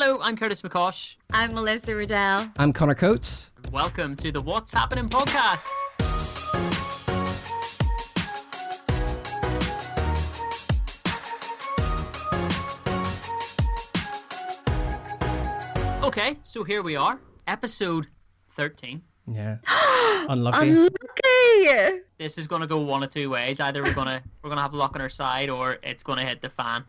Hello, I'm Curtis McCosh. I'm Melissa Riddell. I'm Connor Coates. Welcome to the What's Happening podcast. Okay, so here we are, episode 13. Yeah. Unlucky. Unlucky. This is going to go one of two ways. Either we're going to we're going to have luck on our side or it's going to hit the fan.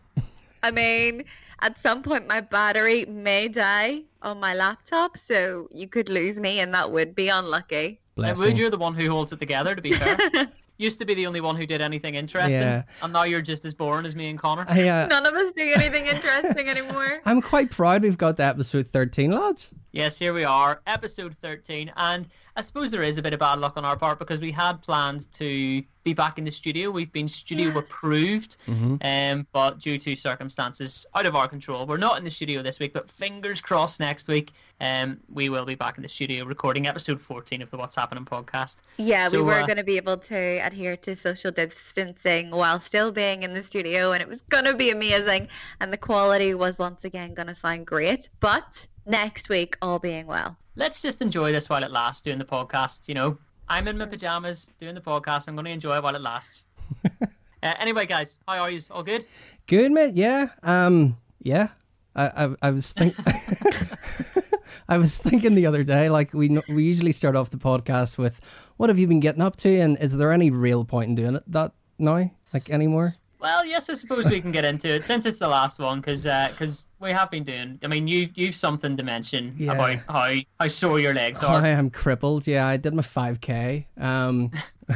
I mean, at some point my battery may die on my laptop, so you could lose me and that would be unlucky. And Blessing. you're the one who holds it together, to be fair. Used to be the only one who did anything interesting, Yeah. and now you're just as boring as me and Connor. I, uh, None of us do anything interesting anymore. I'm quite proud we've got to episode 13, lads. Yes, here we are, episode 13. And I suppose there is a bit of bad luck on our part because we had planned to be back in the studio. We've been studio Yes. approved, Mm-hmm. um, but due to circumstances out of our control, we're not in the studio this week. But fingers crossed, next week um, we will be back in the studio recording episode 14 of the What's Happening podcast. Yeah, we were uh, going to be able to adhere to social distancing while still being in the studio, and it was going to be amazing. And the quality was once again going to sound great. But next week, all being well. Let's just enjoy this while it lasts, doing the podcast. You know, I'm in my pajamas doing the podcast. I'm going to enjoy it while it lasts. uh, anyway, guys, how are you? All good? Good, mate. Yeah. Um. Yeah. I. I, I was think. I was thinking the other day, like we we usually start off the podcast with, "What have you been getting up to?" And is there any real point in doing it that now, like anymore? Well, yes, I suppose we can get into it since it's the last one, because cause we have been doing. I mean, you you've something to mention Yeah. about how how sore your legs are. I am crippled. Yeah, I did my 5k. Um,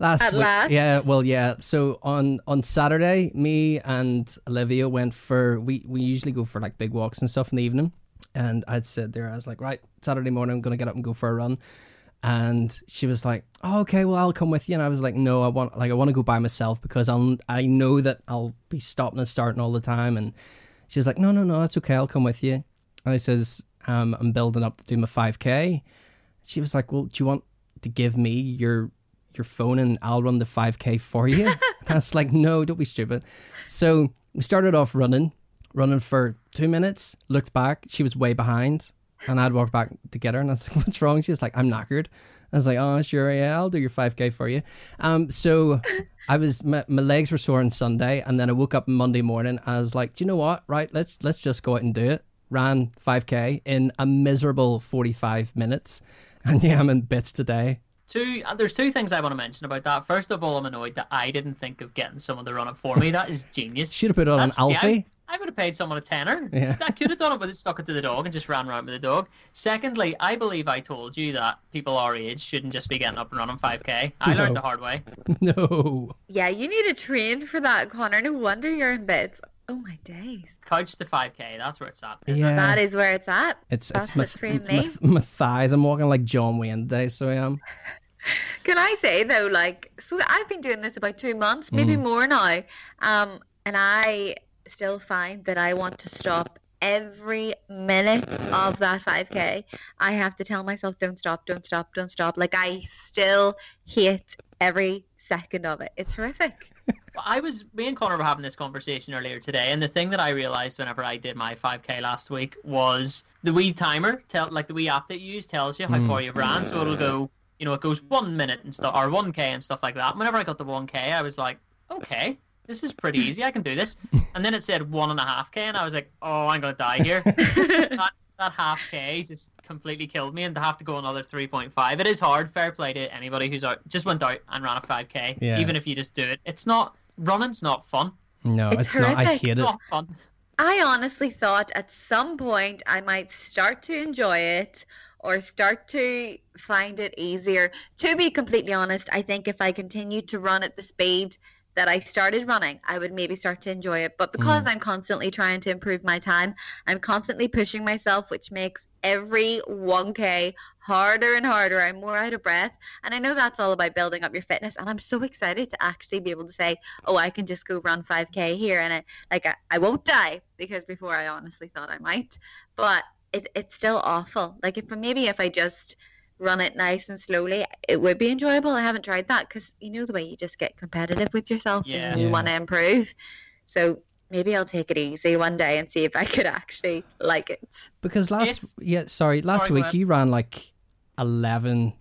last At week. last? Yeah, well, yeah. So on on Saturday, me and Olivia went for we we usually go for like big walks and stuff in the evening. And I'd said there, I was like, right, Saturday morning, I'm gonna get up and go for a run. And she was like, oh, okay, well, I'll come with you. And I was like, no, I want like I want to go by myself because I'll I know that I'll be stopping and starting all the time. And she was like, no, no, no, that's okay. I'll come with you. And I says, um, I'm building up to do my 5K. She was like, well, do you want to give me your your phone and I'll run the 5K for you? and I was like, no, don't be stupid. So we started off running, running for two minutes, looked back. She was way behind. And I'd walk back to get her. And I was like, what's wrong? She was like, I'm knackered. I was like, oh, sure, yeah, I'll do your 5K for you. Um, so I was, my, my legs were sore on Sunday. And then I woke up Monday morning and I was like, do you know what? Right, let's, let's just go out and do it. Ran 5K in a miserable 45 minutes. And yeah, I'm in bits today. Two, uh, there's two things I want to mention about that. First of all, I'm annoyed that I didn't think of getting someone to run it for me. That is genius. Should have put it on an That's- yeah, Alfie. I would have paid someone a tenner. Yeah. Just, I could have done it, but it stuck it to the dog and just ran around with the dog. Secondly, I believe I told you that people our age shouldn't just be getting up and running 5k. I learned the hard way. No. Yeah, you need to train for that, Connor. No wonder you're in bits. Oh my days. Couch to 5k. That's where it's at. isn't it? Yeah. That is where it's at. It's That's it's my, what trained my, my thighs. I'm walking like John Wayne today, so I am. Can I say though, like, so I've been doing this about two months, maybe Mm. more now, um, and I still find that I want to stop every minute of that 5k. I have to tell myself, don't stop, don't stop, don't stop. Like I still hate every second of it. It's horrific. Well, I was, me and Connor were having this conversation earlier today, and the thing that I realized whenever I did my 5k last week was the wee timer, tell like the wee app that you use tells you how Mm. far you've ran, so it'll go, you know, it goes one minute and stuff, or 1k and stuff like that. Whenever I got the 1k, I was like, okay, this is pretty easy, I can do this. And then it said one and a half k, and I was like, oh, I'm gonna die here. that, that half k just completely killed me, and to have to go another 3.5, it is hard. Fair play to anybody who's out, just went out and ran a 5k, Yeah. even if you just do it. It's not running's not fun. No, It's it's, not. I horrific. hate It's it. not fun. I honestly thought at some point I might start to enjoy it or start to find it easier. To be completely honest, I think if I continued to run at the speed that I started running, I would maybe start to enjoy it. But because mm. I'm constantly trying to improve my time, I'm constantly pushing myself, which makes every 1K harder and harder. I'm more out of breath. And I know that's all about building up your fitness. And I'm so excited to actually be able to say, oh, I can just go run 5K here. And it, like, I, I won't die because before I honestly thought I might. But it, it's still awful. Like, if maybe if I just run it nice and slowly, it would be enjoyable. I haven't tried that because you know the way you just get competitive with yourself Yeah. and you Yeah. want to improve. So maybe I'll take it easy one day and see if I could actually like it. Because last If- yeah, sorry, last Sorry, week you ran like eleven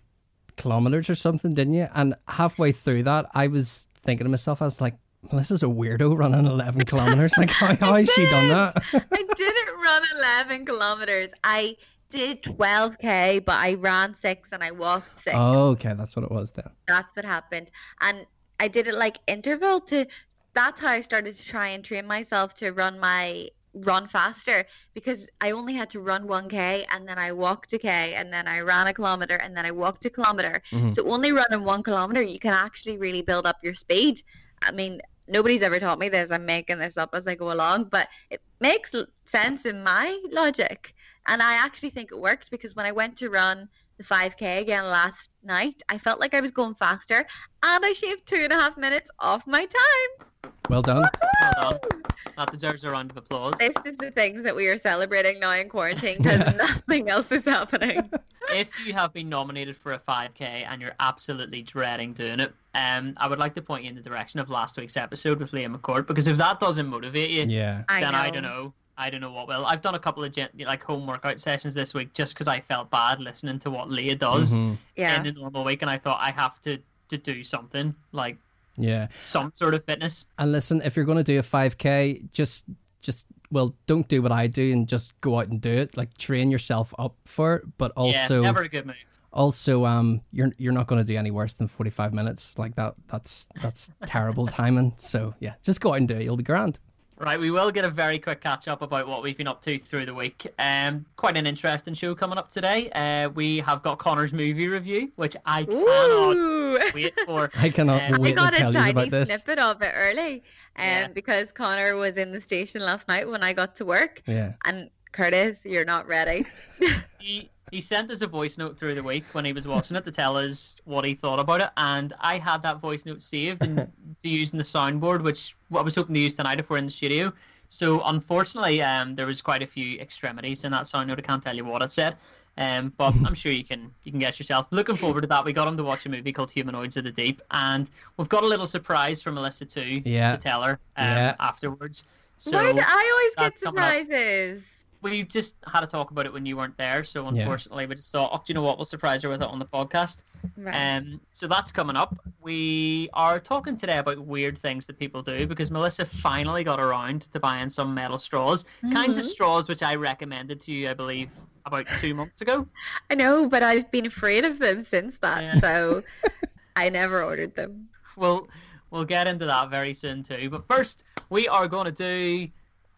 kilometers or something, didn't you? And halfway through that, I was thinking to myself, I was like, Melissa's a weirdo running eleven kilometers. Like, how, how has she done that? I didn't run 11 kilometers. I did 12k, but I ran six and I walked six. oh, okay, that's what it was then. That's what happened. And I did it like interval to that's how I started to try and train myself to run my run faster because I only had to run 1k and then I walked a k and then I ran a kilometer and then I walked a kilometer. Mhm. So only running 1 kilometer you can actually really build up your speed. I mean, nobody's ever taught me this. I'm making this up as I go along, but it makes sense in my logic. And I actually think it worked because when I went to run the 5k again last night, I felt like I was going faster and I shaved two and a half minutes off my time. Well done. Well done. That deserves a round of applause. This is the things that we are celebrating now in quarantine because nothing else is happening. if you have been nominated for a 5k and you're absolutely dreading doing it, um, I would like to point you in the direction of last week's episode with Liam McCord because if that doesn't motivate you, Yeah. I then know. I don't know. I don't know what will. I've done a couple of gen- like home workout sessions this week just because I felt bad listening to what Leah does Mhm. Yeah. in the normal week, and I thought I have to to do something like Yeah. some sort of fitness. And listen, if you're going to do a 5k, just just well, don't do what I do and just go out and do it. Like train yourself up for it, but also yeah, never a good move. also um you're you're not going to do any worse than 45 minutes. Like that that's that's terrible timing. So, yeah, just go out and do it. You'll be grand. Right, we will get a very quick catch up about what we've been up to through the week. Um, quite an interesting show coming up today. Uh, we have got Connor's movie review, which I cannot Ooh. wait for. I cannot Um, I wait to got a tell you about this. snippet of it early, um, Yeah. because Connor was in the station last night when I got to work, Yeah. and Curtis, you're not ready. He he sent us a voice note through the week when he was watching it to tell us what he thought about it, and I had that voice note saved and to use in the soundboard, which I was hoping to use tonight if we're in the studio. So unfortunately, um, there was quite a few extremities in that sound note. I can't tell you what it said, um, but I'm sure you can you can guess yourself. Looking forward to that. We got him to watch a movie called Humanoids of the Deep, and we've got a little surprise for Melissa too Yeah. to tell her um, Yeah. afterwards. So Why do I always get that's up. surprises? We just had to talk about it when you weren't there, so Yeah. unfortunately we just thought, oh, do you know what? We'll surprise her with it on the podcast. Right. Um, so that's coming up. We are talking today about weird things that people do because Melissa finally got around to buying some metal straws, kinds of Mhm. straws which I recommended to you, I believe, about two months ago. I know, but I've been afraid of them since that, Yeah. so I never ordered them. We'll we'll get into that very soon too. But first, we are going to do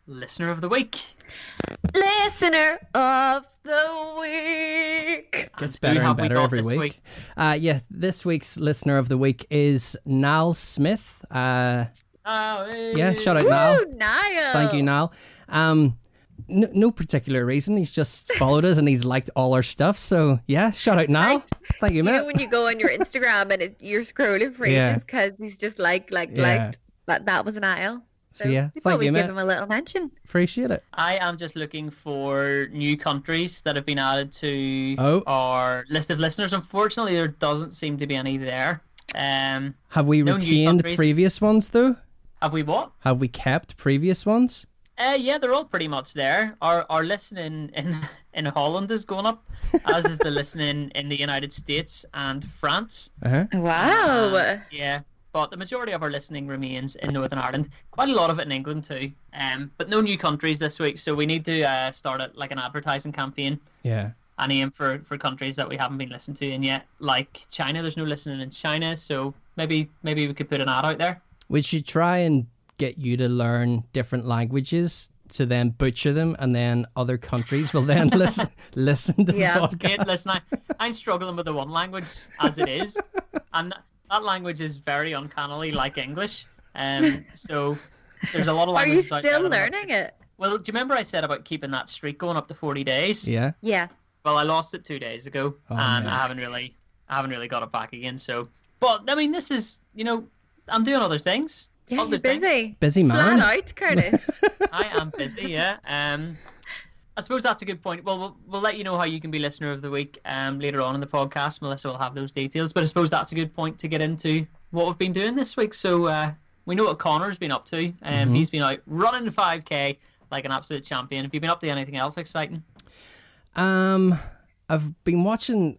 listener of the week. Listener of the week. Gets better and better got every this week. Uh, yeah, this week's listener of the week is Niall Smith. Uh, Oh, yeah, shout out Niall. Woo, Niall. Thank you, Niall. Um, no, no particular reason. He's just followed us and he's liked all our stuff. So yeah, shout out Niall. Right. Thank you, You know when you go on your Instagram and it, you're scrolling for Yeah. ages because he's just like, like, Yeah. liked that that was Niall. So, yeah, we thank thought we'd give mate. him a little mention. Appreciate it. I am just looking for new countries that have been added to Oh. our list of listeners. Unfortunately, there doesn't seem to be any there. Um, Have we No retained previous ones though? have we what? Have we kept previous ones? Uh, yeah, they're all pretty much there. Our our listening in in Holland is going up, as is the listening in the United States and France. Uh-huh. Wow. Uh, yeah, but the majority of our listening remains in Northern Ireland. Quite a lot of it in England too. Um, but no new countries this week, so we need to uh, start a, like an advertising campaign. Yeah. and aim for, for countries that we haven't been listened to in yet. Like China, there's no listening in China, so maybe maybe we could put an ad out there. We should try and get you to learn different languages to then butcher them, and then other countries will then listen listen to Yeah. the podcast. listen, I, I'm struggling with the one language as it is, and that, that language is very uncannily like English. Um, so there's a lot of Are you languages out there still I'm learning it? Well, do you remember I said about keeping that streak going up to 40 days? Yeah. Yeah. Well, I lost it two days ago, Oh, and no. I haven't really, I haven't really got it back again. So, but I mean, this is, you know, I'm doing other things. Yeah, Other you're things. busy. Busy man. Flat out, Curtis. I am busy, yeah. Um, I suppose that's a good point. Well, we'll we'll let you know how you can be listener of the week um later on in the podcast. Melissa will have those details, but I suppose that's a good point to get into what we've been doing this week. So, uh, we know what Connor's been up to. Um, Mhm. He's been out running 5k like an absolute champion. Have you been up to anything else exciting? Um, I've been watching.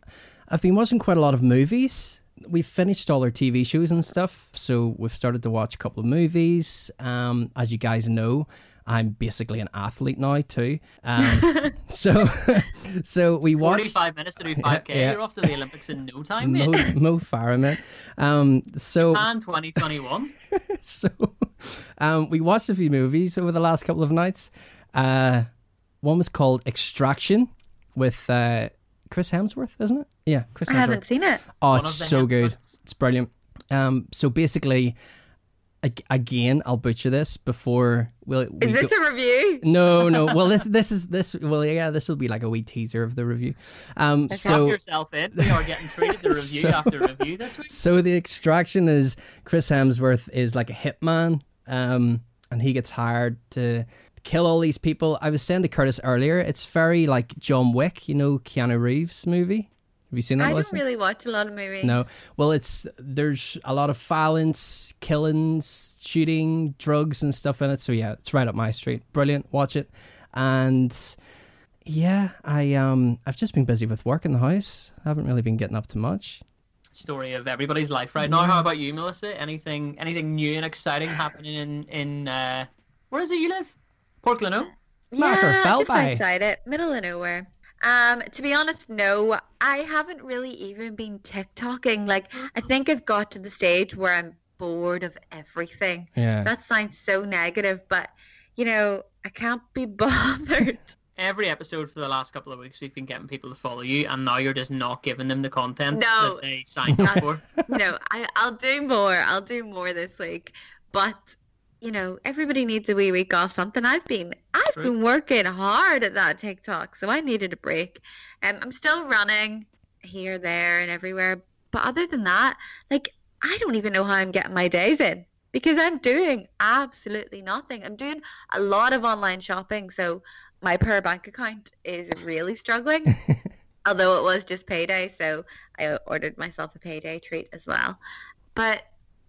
I've been watching quite a lot of movies. We've finished all our TV shows and stuff, so we've started to watch a couple of movies. Um, as you guys know, I'm basically an athlete now too. Um, so, so we watched 45 minutes to do 5k. yeah. You're off to the Olympics in no time, mate. Mo, Mo Farah, man. Um, so And 2021. so um, we watched a few movies over the last couple of nights. Uh, one was called Extraction with uh, Chris Hemsworth, isn't it? Yeah, Chris Hemsworth. I Hemsworth. haven't seen it. Oh, One it's of the so good. It's brilliant. Um, so basically, ag- again, I'll butcher this before we'll. We Is this go- a review? no, no. Well, this this is this. Well, yeah, this will be like a wee teaser of the review. Um, Strap so yourself in. We are getting treated to review So- after review this week. So the extraction is Chris Hemsworth is like a hitman, um, and he gets hired to kill all these people. I was saying to Curtis earlier, it's very like John Wick, you know, Keanu Reeves movie. Have you seen that? I don't really watch a lot of movies. No. Well, it's there's a lot of violence, killings, shooting, drugs, and stuff in it. So yeah, it's right up my street. Brilliant. Watch it. And yeah, I um I've just been busy with work in the house. I haven't really been getting up to much. Story of everybody's life right now. How about you, Melissa? Anything anything new and exciting happening in in uh, where is it you live? Portland, Martha Yeah, fell just by. outside it, middle of nowhere. Um, to be honest, no, I haven't really even been TikToking. Like, I think I've got to the stage where I'm bored of everything. Yeah. That sounds so negative, but you know, I can't be bothered. Every episode for the last couple of weeks, we've been getting people to follow you, and now you're just not giving them the content No. that they signed up for. no, I, I'll do more. I'll do more this week. But you know, everybody needs a wee week off something. I've been I've been working hard at that TikTok, so I needed a break. Um, I'm still running here, there, and everywhere. But other than that, like I don't even know how I'm getting my days in because I'm doing absolutely nothing. I'm doing a lot of online shopping, so my per bank account is really struggling. Although it was just payday, so I ordered myself a payday treat as well. But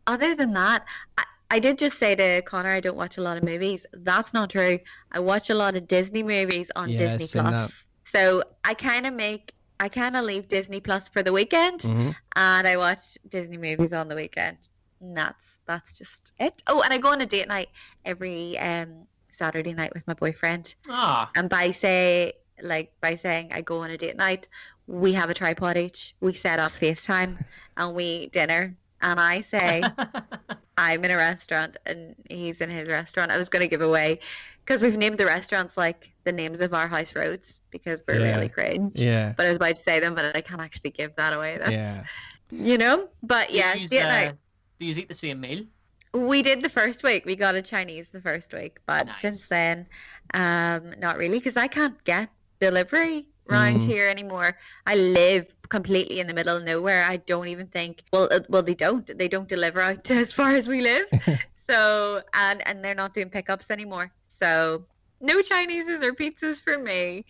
other than that, I, I did just say to Connor I don't watch a lot of movies. That's not true. I watch a lot of Disney movies on Yeah, I've Disney seen Plus. that. So I kind of make I kind of leave Disney Plus for the weekend hmm and I watch Disney movies on the weekend. And that's that's just it. Oh, and I go on a date night every um Saturday night with my boyfriend. Ah, And by say like by saying I go on a date night, we have a tripod each. We set up FaceTime and we eat dinner. And I say I'm in a restaurant and he's in his restaurant. I was going to give away because we've named the restaurants like the names of our house roads because we're Yeah. really cringe. Yeah. But I was about to say them, but I can't actually give that away. That's Yeah. you know. But yeah, do you, date uh, do you eat the same meal? We did the first week. We got a Chinese the first week, but Nice. since then, um, not really because I can't get delivery around Mm. here anymore. I live completely in the middle of nowhere. I don't even think. Well, uh, well, they don't. They don't deliver out to as far as we live. so, and and they're not doing pickups anymore. So, no Chineses or pizzas for me.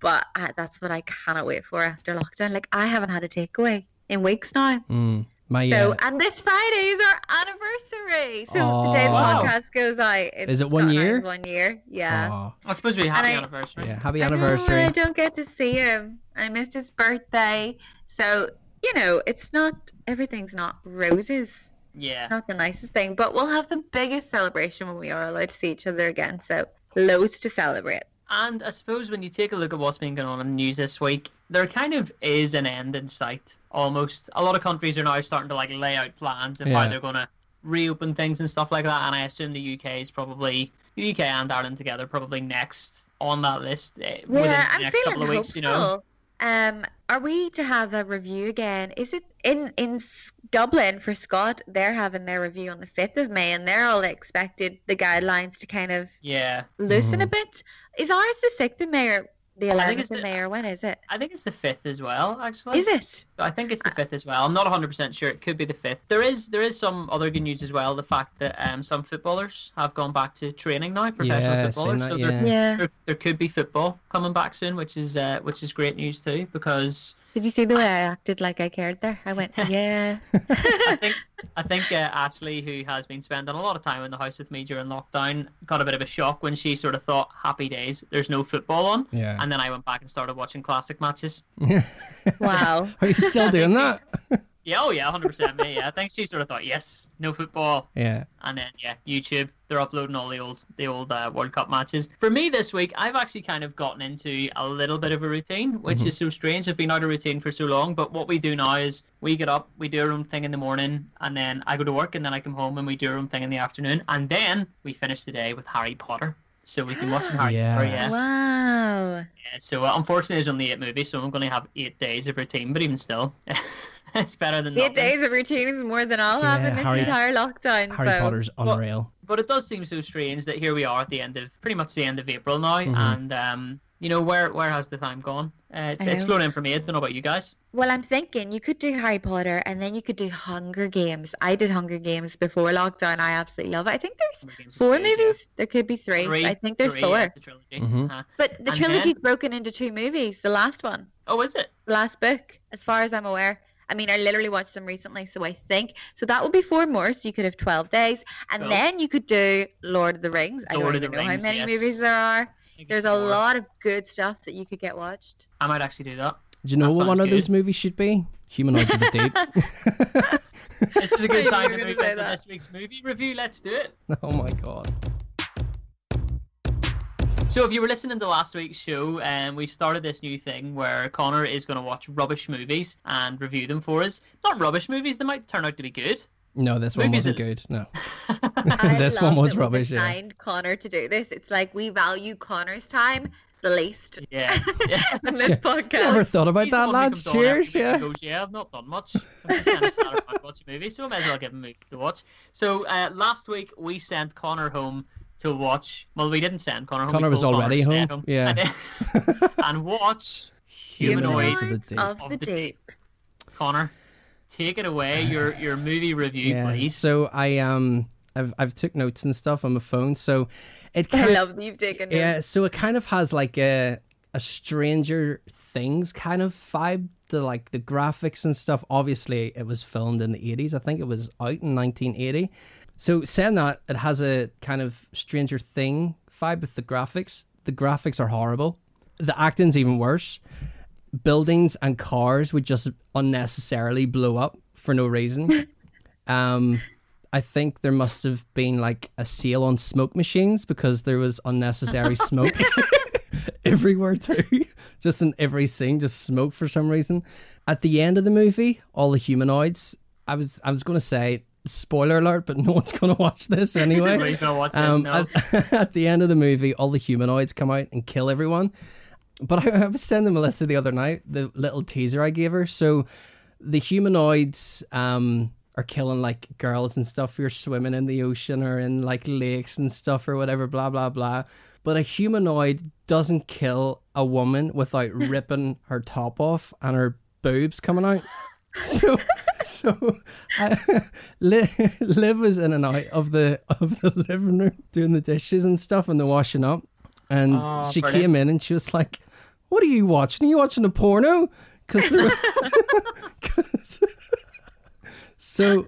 But uh, that's what I cannot wait for after lockdown. Like I haven't had a takeaway in weeks now. Mm. My So, uh, and this Friday is our anniversary. So the day the Aw. podcast goes out, it's Is it one year? One year, yeah. aw, I suppose we happy I- anniversary. yeah. Happy I know, anniversary. I don't get to see him. I missed his birthday. So, you know, it's not, everything's not roses. Yeah. It's not the nicest thing, but we'll have the biggest celebration when we are allowed to see each other again. So, loads to celebrate. And I suppose when you take a look at what's been going on in the news this week, there kind of is an end in sight almost. A lot of countries are now starting to like lay out plans of Yeah. how they're going to reopen things and stuff like that. And I assume the UK is probably the UK and Ireland together probably next on that list eh, within Yeah, the I'm next couple feeling of weeks. hopeful. You know, Um, are we to have a review again? Is it in in Dublin for Scott? They're having their review on the fifth of May, and they're all expected the guidelines to kind of yeah. loosen a Mhm. bit. Is ours the sixth of May or the I think eleventh it's of the- May or when is it? I think it's the fifth as well. Actually, Is it? I think it's the fifth as well. I'm not 100 percent sure. It could be the fifth. There is there is some other good news as well. The fact that um, some footballers have gone back to training now, professional Yeah, footballers. that, so yeah. there, Yeah. there there could be football coming back soon, which is uh, which is great news too. Because Did you see the way I acted like I cared there? I went, yeah. I think I think uh, Ashley, who has been spending a lot of time in the house with me during lockdown, got a bit of a shock when she sort of thought, "Happy days, there's no football on." Yeah. And then I went back and started watching classic matches. Wow. Are you still doing that? Yeah, oh yeah, hundred percent me. Yeah, I think she sort of thought, "Yes, no football." yeah. And then yeah, YouTube, they're uploading all the old the old uh, World Cup matches. For me this week, I've actually kind of gotten into a little bit of a routine, which is so strange. I've been out of routine for so long, but what we do now is we get up, we do our own thing in the morning, and then I go to work, and then I come home and we do our own thing in the afternoon, and then we finish the day with Harry Potter. So we can watch watching Harry Yeah. Potter, yeah. Wow. yeah. So uh, unfortunately, there's only eight movies, so I'm going to have eight days of routine. But even still, it's better than Eight nothing. days of routine is more than I'll have Yeah, in this Harry- entire lockdown. Harry so. Potter's unreal. But it does seem so strange that here we are at the end of pretty much the end of April now, Mhm. and um, you know where where has the time gone? Uh, it's I it's flown in for me. I don't know about you guys. Well, I'm thinking you could do Harry Potter and then you could do Hunger Games. I did Hunger Games before lockdown. I absolutely love it. I think there's Hunger Games is four great, yeah. movies. There could be three. Three, I think there's three, four. yeah, the trilogy. Mhm. Uh-huh. But the And trilogy's then- broken into two movies. The last one, Oh, is it? the last book, as far as I'm aware. I mean, I literally watched them recently, so I think so. That would be four more, so you could have twelve days, and Cool. then you could do Lord of the Rings. I don't of even the know Rings, how many yes. movies there are. There's it's a four. lot of good stuff that you could get watched. I might actually do that. Do you know That what one sounds of those movies should be? Humanoids of the Deep. This is a good time to were move gonna say that. this week's movie review. Let's do it. oh my god. So, if you were listening to last week's show, um, we started this new thing where Connor is going to watch rubbish movies and review them for us. Not rubbish movies; they might turn out to be good. No, this one Movies wasn't that- good. No. This love one was that we rubbish. Yeah. assigned Connor to do this. It's like we value Connor's time the least Yeah. yeah. in this Yeah. podcast. Never thought about He's that, one who lads. comes on every Cheers. Yeah. Goes, yeah, I've not done much. I'm just kind of sat around watching movies, so I may as well give him a movie to watch. So uh, last week we sent Connor home to watch. Well, we didn't send Connor home. Connor was already Connor to home, yeah. And, and watch Humanoids Humanoids of the Deep. of of the the deep. Connor, take it away. Your your movie review, Yeah. please. So I um I've I've took notes and stuff on my phone. So it I kind love that you've taken yeah. notes. So it kind of has like a a Stranger Things kind of vibe. The like the graphics and stuff. Obviously, it was filmed in the eighties. I think it was out in nineteen eighty. So saying that, it has a kind of Stranger Thing vibe with the graphics. The graphics are horrible. The acting's even worse. Buildings and cars would just unnecessarily blow up for no reason. um, I think there must have been like a sale on smoke machines because there was unnecessary smoke everywhere too. Just in every scene, just smoke for some reason. At the end of the movie, all the humanoids. I was I was going to say spoiler alert, but no one's going to watch this anyway. Watch this. Um, no. at, at the end of the movie, all the humanoids come out and kill everyone. But I, I was sending Melissa the other night the little teaser I gave her. So the humanoids um, are killing like girls and stuff who are swimming in the ocean or in like lakes and stuff or whatever, blah, blah, blah. But a humanoid doesn't kill a woman without ripping her top off and her boobs coming out. So, so I, Liv, was in and out of the of the living room doing the dishes and stuff and the washing up, and Oh, she brilliant. came in and she was like, "What are you watching? Are you watching a porno?" Because so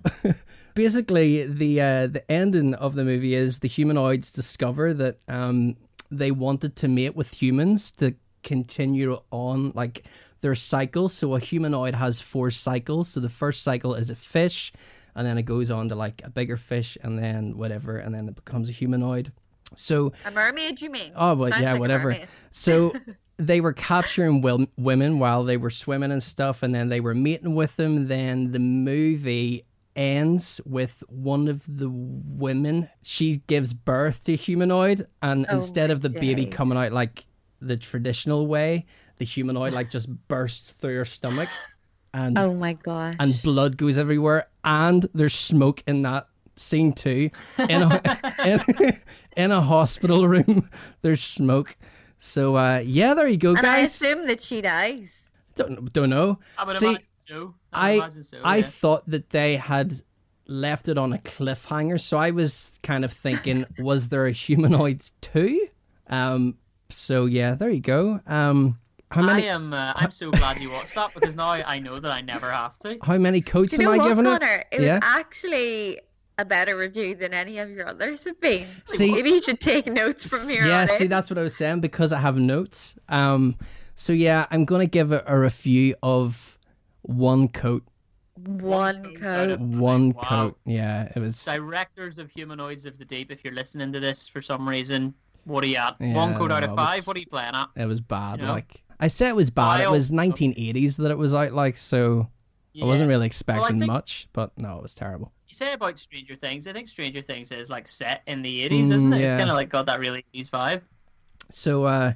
basically the uh, the ending of the movie is the humanoids discover that um they wanted to mate with humans to continue on like their cycle so a humanoid has four cycles so the first cycle is a fish and then it goes on to like a bigger fish and then whatever and then it becomes a humanoid so A mermaid, you mean? Oh, but Sounds yeah, like whatever. So they were capturing women while they were swimming and stuff, and then they were mating with them. Then the movie ends with one of the women. She gives birth to humanoid, and Oh instead of the baby coming out like the traditional way, the humanoid like just bursts through your stomach, and Oh my god, and blood goes everywhere, and there's smoke in that scene too. In a in, in a hospital room, there's smoke. So uh, yeah, there you go, and I assume that she dies. Don't don't know. I See, so. I, I would imagine so, I yeah. thought that they had left it on a cliffhanger, so I was kind of thinking, was there a humanoids too? Um. So yeah, there you go. Um. How many? I am. Uh, I'm so glad you watched that because now I know that I never have to. How many coats Do you know am I giving it? Connor? It Yeah. was actually a better review than any of your others have been. See- Maybe you should take notes from here yeah, on see, in. that's what I was saying because I have notes. Um, so yeah, I'm gonna give it a review of one coat. One coat. One Wow. coat. Yeah, it was. Directors of Humanoids of the Deep, if you're listening to this for some reason, what are you at? Yeah, One code out of five? was- What are you playing at? It was bad. You know? Like I said, it was bad. It was 1980s that it was out. Like so, I wasn't really expecting think- much. But no, it was terrible. You say about Stranger Things. I think Stranger Things is like set in the 80s, isn't Mm, it? It's kind of like got that really 80s vibe. So uh,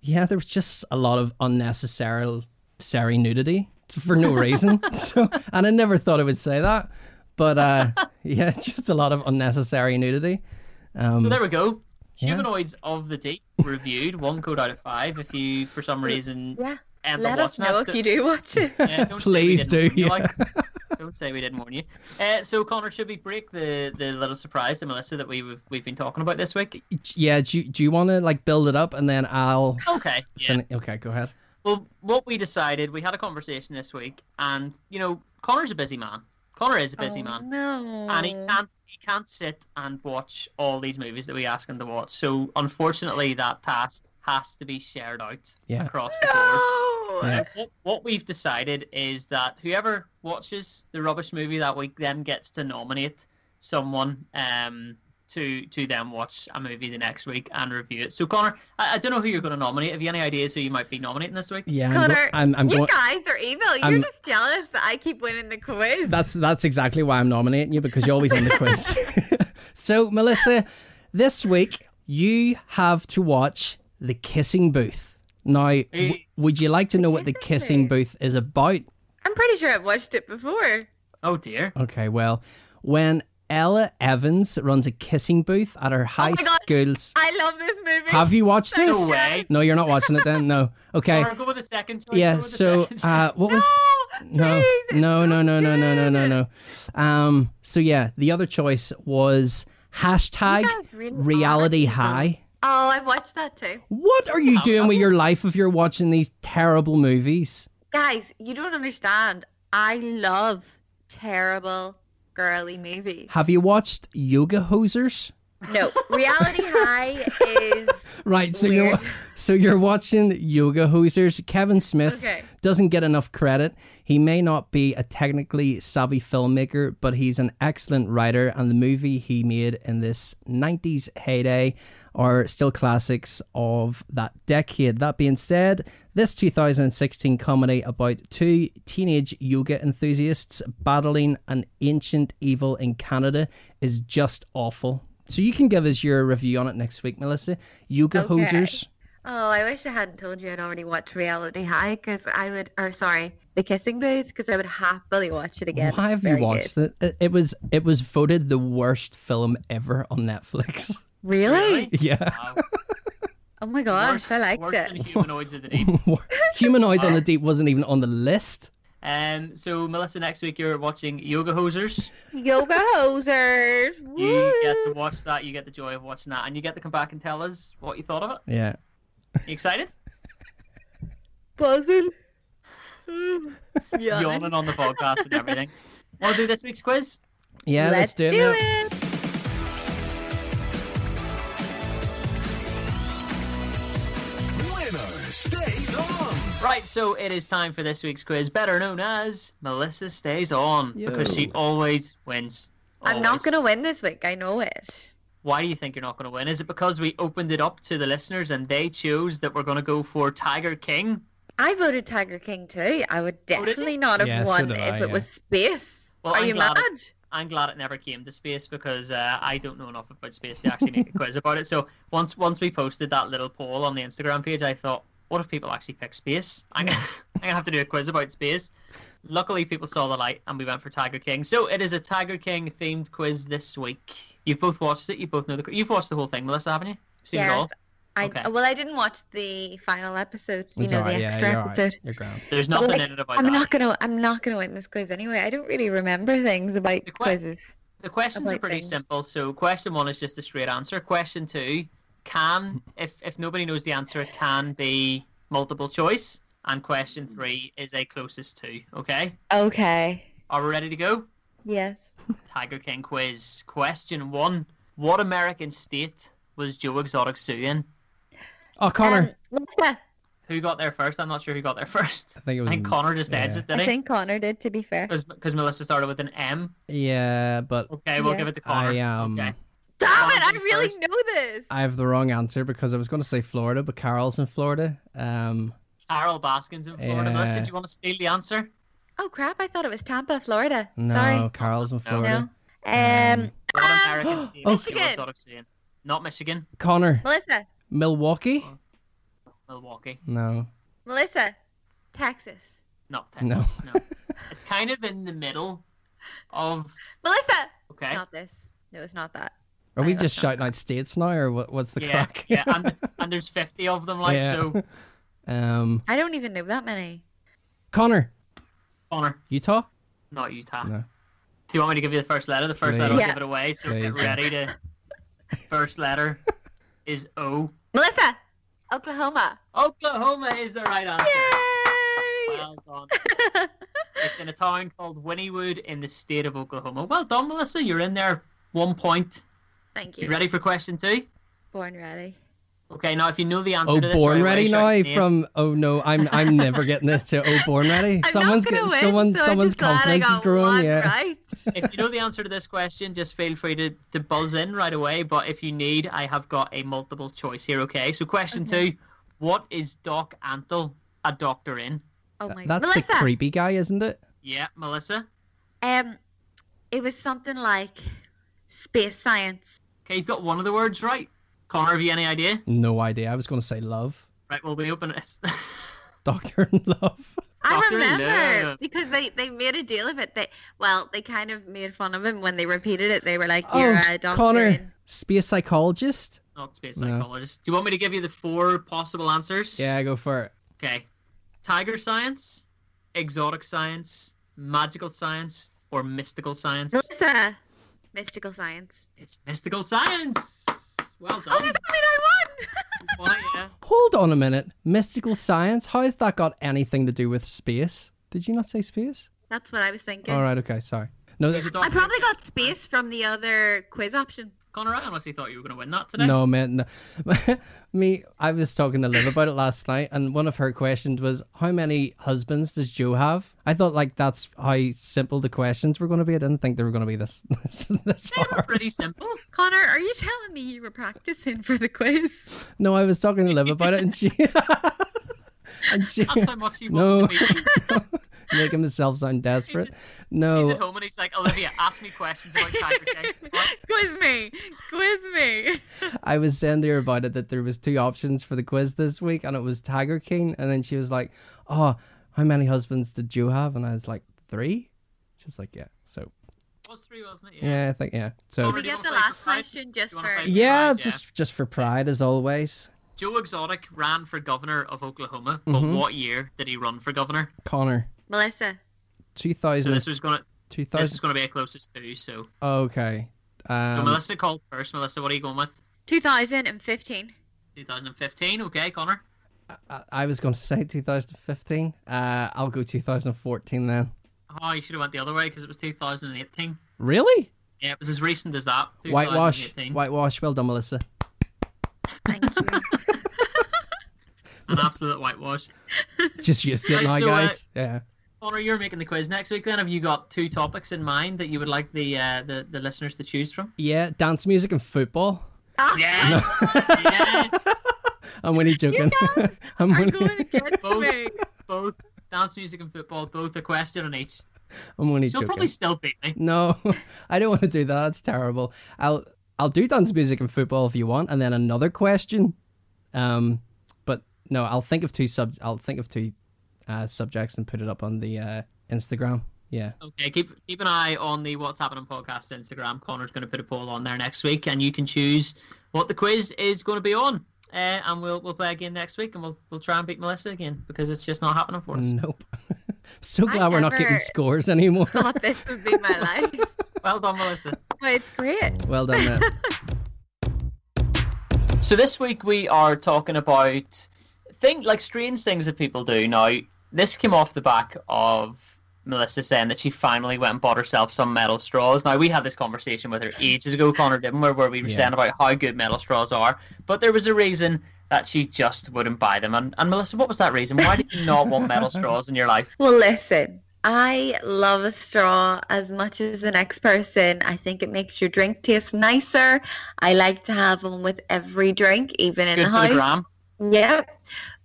yeah, there was just a lot of unnecessary sorry nudity for no reason. so, and I never thought I would say that, but uh, yeah, just a lot of unnecessary nudity. Um, So there we go. Yeah. Humanoids of the Deep reviewed, one code out of five. If you, for some reason, Yeah. end Let us know that, if you do watch it. Yeah, don't say we Please do, warn you, yeah. like. don't say we didn't warn you. Uh, so, Connor, should we break the, the little surprise to Melissa that we've we've been talking about this week? yeah, do you, do you want to like build it up and then I'll? Okay. Yeah. fin- okay, go ahead. Well, what we decided, we had a conversation this week, and you know, Connor's a busy man. Connor is a busy oh, man, No. and he can't he can't sit and watch all these movies that we ask him to watch. So, unfortunately, that task has to be shared out Yeah. across the board. Yeah. What, what we've decided is that whoever watches the rubbish movie that week then gets to nominate someone um, to to then watch a movie the next week and review it. So Connor, I, I don't know who you're going to nominate. Have you any ideas who you might be nominating this week? Yeah, I'm, go- Connor, I'm, I'm you going. guys are evil. You're just jealous that I keep winning the quiz. That's that's exactly why I'm nominating you because you're always win the quiz. so, Melissa, this week you have to watch The Kissing Booth. Now, w- would you like to know what The Kissing Kissing Booth? Booth is about? I'm pretty sure I've watched it before. Oh dear. Okay, well, when Ella Evans runs a kissing booth at her high Oh my gosh. schools. I love this movie. Have you watched No this? No way. No, you're not watching it then. No. Okay. Go with the second choice. Yeah. go with the So, uh, what was? No, No, please, no, no, no, no, no, no, no, no. Um. So yeah, the other choice was hashtag really reality high. Oh, I've watched that too. What are you doing with your life if you're watching these terrible movies? Guys, you don't understand. I love terrible girly movies. Have you watched Yoga Hosers? No, Reality High is Right, so you're so you're watching Yoga Hosers. Kevin Smith Okay. doesn't get enough credit. He may not be a technically savvy filmmaker, but he's an excellent writer, and the movie he made in this 90s heyday are still classics of that decade. That being said, this 2016 comedy about two teenage yoga enthusiasts battling an ancient evil in Canada is just awful. So you can give us your review on it next week, Melissa. Yoga Okay. Hosers. Oh, I wish I hadn't told you I'd already watched Reality High because I would, or sorry, The Kissing Booth because I would happily watch it again. Why It's have you watched good. it? it? It was it was voted the worst film ever on Netflix. Really? Really? yeah, Wow. Oh my gosh, worse, I liked worse it. than humanoids of the deep. Humanoids on the Deep wasn't even on the list. Um, so Melissa, next week you're watching Yoga Hosers. Yoga hosers. You get to watch that. You get the joy of watching that, and you get to come back and tell us what you thought of it. Yeah. You excited? buzzing. Yawning. Yawning on the podcast and everything. Want to do this week's quiz? Yeah, let's, do, it. do now. it. Right, so it is time for this week's quiz, better known as Melissa Stays On, because she always wins. I'm not going to win this week. I know it. Why do you think you're not going to win? Is it because we opened it up to the listeners and they chose that we're going to go for Tiger King? I voted Tiger King too. I would Oh, definitely not have Yeah, so won did if I, it yeah. was space. Well, Are I'm you glad mad? it- I'm glad it never came to space because uh, I don't know enough about space to actually make a quiz about it. So once once we posted that little poll on the Instagram page, I thought, what if people actually pick space? I'm gonna, I'm gonna have to do a quiz about space. Luckily, people saw the light and we went for Tiger King. So it is a Tiger King themed quiz this week. You've both watched it. You both know the. You've watched the whole thing, Melissa, haven't you? Seen it all. Yes. I, Okay. Well, I didn't watch the final episode. You It's know, alright, the yeah, you're alright. episode. You're grand. There's nothing like, in it about I'm that. not gonna. I'm not gonna win this quiz anyway. I don't really remember things about The que- quizzes. The questions are pretty things. simple. So question one is just a straight answer. Question two can, if if nobody knows the answer, it can be multiple choice, and question three is a closest to. Okay, Okay. are we ready to go? Yes. Tiger King quiz. Question one: What American state was Joe Exotic suing? Oh, Connor. Um, Melissa. Who got there first? I'm not sure who got there first. I think it was. I think Connor just yeah. ends it, did I he? think Connor did, to be fair. Because Melissa started with an M. Yeah, but Okay, we'll Yeah. give it to Connor. I um. Okay. Damn it! I really first. know this. I have the wrong answer because I was going to say Florida, but Carol's in Florida. Um, Carol Baskins in Florida. Melissa, Yeah. do you want to steal the answer? Oh crap! I thought it was Tampa, Florida. no, Sorry. Carol's in Florida. No. Um, What! American state Oh. Michigan. Not Michigan. Connor, Melissa. Milwaukee? Milwaukee. No, Melissa. Texas. Not Texas. no. No. It's kind of in the middle of. Melissa. Okay. Not this. No, it's not that. Are we just that's not shouting out states now, or what, what's the yeah, crack? yeah, and and there's 50 of them, like Yeah. so. um, I don't even know that many. Connor, Connor, Utah? not Utah. No. Do you want me to give you the first letter? The first letter I'll Please. give it away. So get Please. ready to. First letter is O. Melissa. Oklahoma. Oklahoma is the right answer. Yay! Well done. It's in a town called Wynnewood in the state of Oklahoma. Well done, Melissa. You're in there. One point. Thank You you. ready for question two? Born ready. Okay, now if you know the answer Oh, to this Oh born right ready now from. Oh no, I'm I'm never getting this to. Oh, born ready. I'm someone's not gonna getting win, someone so someone's just glad confidence is growing. Yeah. Right. if you know the answer to this question, just feel free to, to buzz in right away. But if you need, I have got a multiple choice here. Okay, so question Okay. two: What is Doc Antle a doctor in? Oh my. God. That's Melissa. the creepy guy, isn't it? Yeah, Melissa. Um, it was something like space science. Okay, you've got one of the words right. Connor, have you any idea? No idea. I was going to say love. Right, well, we open it. Doctor in love. I Doctor remember Love. because they, they made a deal of it. They well, they kind of made fun of him when they repeated it. They were like, "You're oh, a doctor." Connor, in-" space psychologist. Not space No. psychologist. Do you want me to give you the four possible answers? Yeah, go for it. Okay. Tiger science, exotic science, magical science, or mystical science? Melissa, mystical science. It's mystical science. Well Oh, done. does that mean I won? Why, yeah. Hold on a minute. Mystical science. How has that got anything to do with space? Did you not say space? That's what I was thinking. All right. Okay. Sorry. No. He's a th- doctor. I probably got space from the other quiz option. Connor, I honestly thought you were going to win that today. No, man. No. Me, I was talking to Liv about it last night, and one of her questions was, "How many husbands does Joe have?" I thought like that's how simple the questions were going to be. I didn't think they were going to be this this, this They were hard. pretty simple. Connor, are you telling me you were practicing for the quiz? No, I was talking to Liv about it, and she and she That's how much he no, wanted to be. making himself sound desperate. He's No, He's at home and he's like, Olivia, ask me questions about Tiger King. Quiz me, quiz me. I was saying to her about it that there was two options for the quiz this week, and it was Tiger King, and then she was like, "Oh, how many husbands did you have?" And I was like, three. She's like, "Yeah." So was three, wasn't it? yeah, yeah I think yeah. So Connor, we get the last question just Do for. yeah, Pride, yeah. just just for pride as always. Joe Exotic ran for governor of Oklahoma, but Mhm. what year did he run for governor? Connor, Melissa. two So this was gonna Two this is gonna be a closest two. So, Okay. so Um, Melissa called first. Melissa, what are you going with? 2015. 2015. Okay, Connor. I, I was going to say 2015. Uh, I'll go 2014 then. Oh, you should have went the other way because it was 2018. Really? Yeah, it was as recent as that. Whitewash. Whitewash. Well done, Melissa. Thank you. An absolute whitewash. Just you to it Right, now, so, uh, guys. yeah. Connor, you're making the quiz next week. Then have you got two topics in mind that you would like the uh, the, the listeners to choose from? Yeah, dance music and football. Ah, Yes. yes. I'm only joking. I'm Are only, going against Both. me. Both dance music and football, both a question on each. I'm only She'll joking. probably still beat me. No, I don't want to do that. That's terrible. I'll I'll do dance music and football if you want, and then another question. Um, but no, I'll think of two sub. I'll think of two uh, subjects and put it up on the uh, Instagram. Yeah. Okay, keep keep an eye on the What's Happening podcast Instagram. Connor's going to put a poll on there next week, and you can choose what the quiz is going to be on. Uh, and we'll we'll play again next week, and we'll we'll try and beat Melissa again because it's just not happening for us. Nope. so I glad we're not getting scores anymore. Thought this would be my life. Well done, Melissa. But it's great. well done, man. So this week we are talking about thing like strange things that people do now. This came off the back of Melissa saying that she finally went and bought herself some metal straws. Now we had this conversation with her ages ago, Connor didn't we, where we were Yeah. saying about how good metal straws are, but there was a reason that she just wouldn't buy them. And, and Melissa, what was that reason? Why did you not want metal straws in your life? Well, listen, I love a straw as much as the next person. I think it makes your drink taste nicer. I like to have them with every drink, even in Good the for the house. gram. Yeah.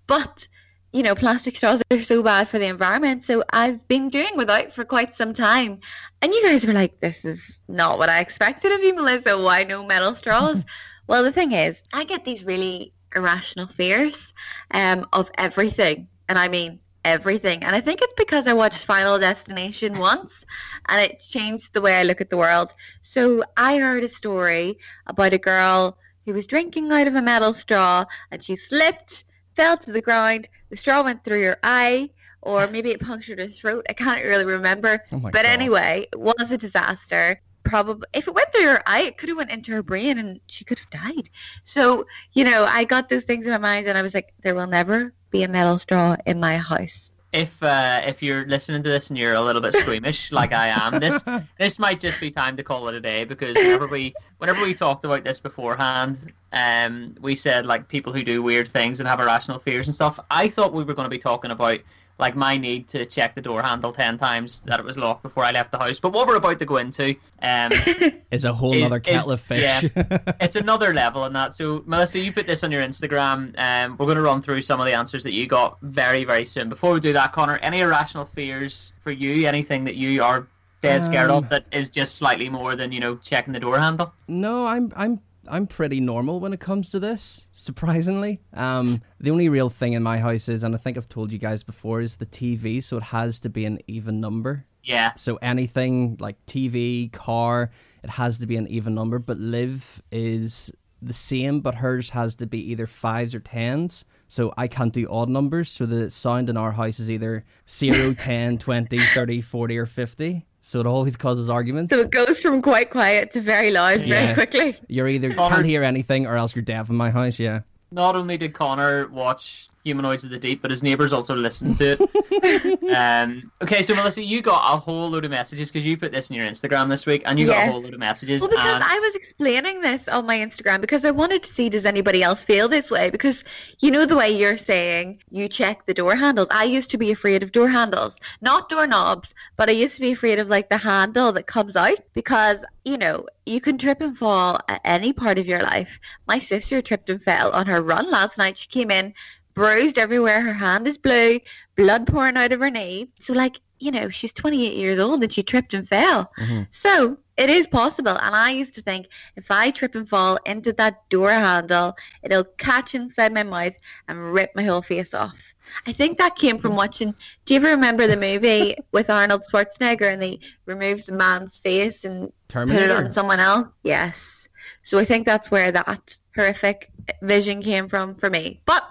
But, you know, plastic straws are so bad for the environment. So I've been doing without for quite some time. And you guys were like, this is not what I expected of you, Melissa. Why no metal straws? well, the thing is, I get these really irrational fears um, of everything. And I mean, everything. And I think it's because I watched Final Destination once and it changed the way I look at the world. So I heard a story about a girl who was drinking out of a metal straw and she slipped, fell to the ground, the straw went through her eye, or maybe it punctured her throat. I can't really remember. Oh but God. anyway, it was a disaster. Probably if it went through her eye, it could have went into her brain and she could have died. So, you know, I got those things in my mind and I was like, there will never be a metal straw in my house. If uh, if you're listening to this and you're a little bit squeamish like I am, this this might just be time to call it a day because whenever we whenever we talked about this beforehand, um, we said like people who do weird things and have irrational fears and stuff. I thought we were going to be talking about like my need to check the door handle ten times that it was locked before I left the house. But what we're about to go into, um, is a whole Is- other kettle of fish. it's another level in that. So, Melissa, you put this on your Instagram. Um, we're going to run through some of the answers that you got very, very soon. Before we do that, Connor, any irrational fears for you? Anything that you are dead scared Um, of that is just slightly more than you know checking the door handle? No, I'm I'm I'm pretty normal when it comes to this. Surprisingly, um, the only real thing in my house is, and I think I've told you guys before, is the TV. So it has to be an even number. Yeah, So anything like TV, car, it has to be an even number. But Liv is the same, but hers has to be either fives or tens. So I can't do odd numbers. So the sound in our house is either 0, 10, 20, 30, 40, or 50. So it always causes arguments. So it goes from quite quiet to very loud Yeah. very quickly. You're either Connor- can't hear anything or else you're deaf in my house, yeah. not only did Connor watch Humanoids of the Deep, but his neighbours also listened to it. um, okay, so Melissa, you got a whole load of messages because you put this in your Instagram this week, and you got a whole load of messages. Well, because and I was explaining this on my Instagram because I wanted to see does anybody else feel this way because you know the way you're saying you check the door handles. I used to be afraid of door handles, not doorknobs, but I used to be afraid of like the handle that comes out because you know you can trip and fall at any part of your life. My sister tripped and fell on her run last night. She came in bruised everywhere. Her hand is blue, blood pouring out of her knee. So like you know she's 28 years old and she tripped and fell. Mhm. So it is possible. And I used to think if I trip and fall into that door handle, it'll catch inside my mouth and rip my whole face off. I think that came from watching. Do you ever remember the movie with Arnold Schwarzenegger and they removed the man's face and put it on someone else? Yes. So I think that's where that horrific vision came from for me. But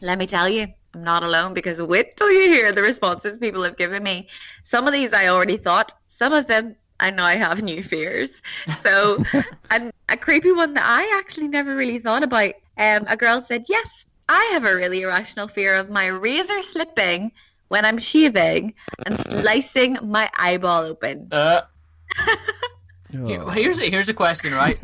let me tell you, I'm not alone because wait till you hear the responses people have given me. Some of these I already thought, some of them I now have new fears. So, and a creepy one that I actually never really thought about. Um, a girl said, "Yes, I have a really irrational fear of my razor slipping when I'm shaving and slicing my eyeball open." uh, Oh. Here- Here's a, here's a question, right?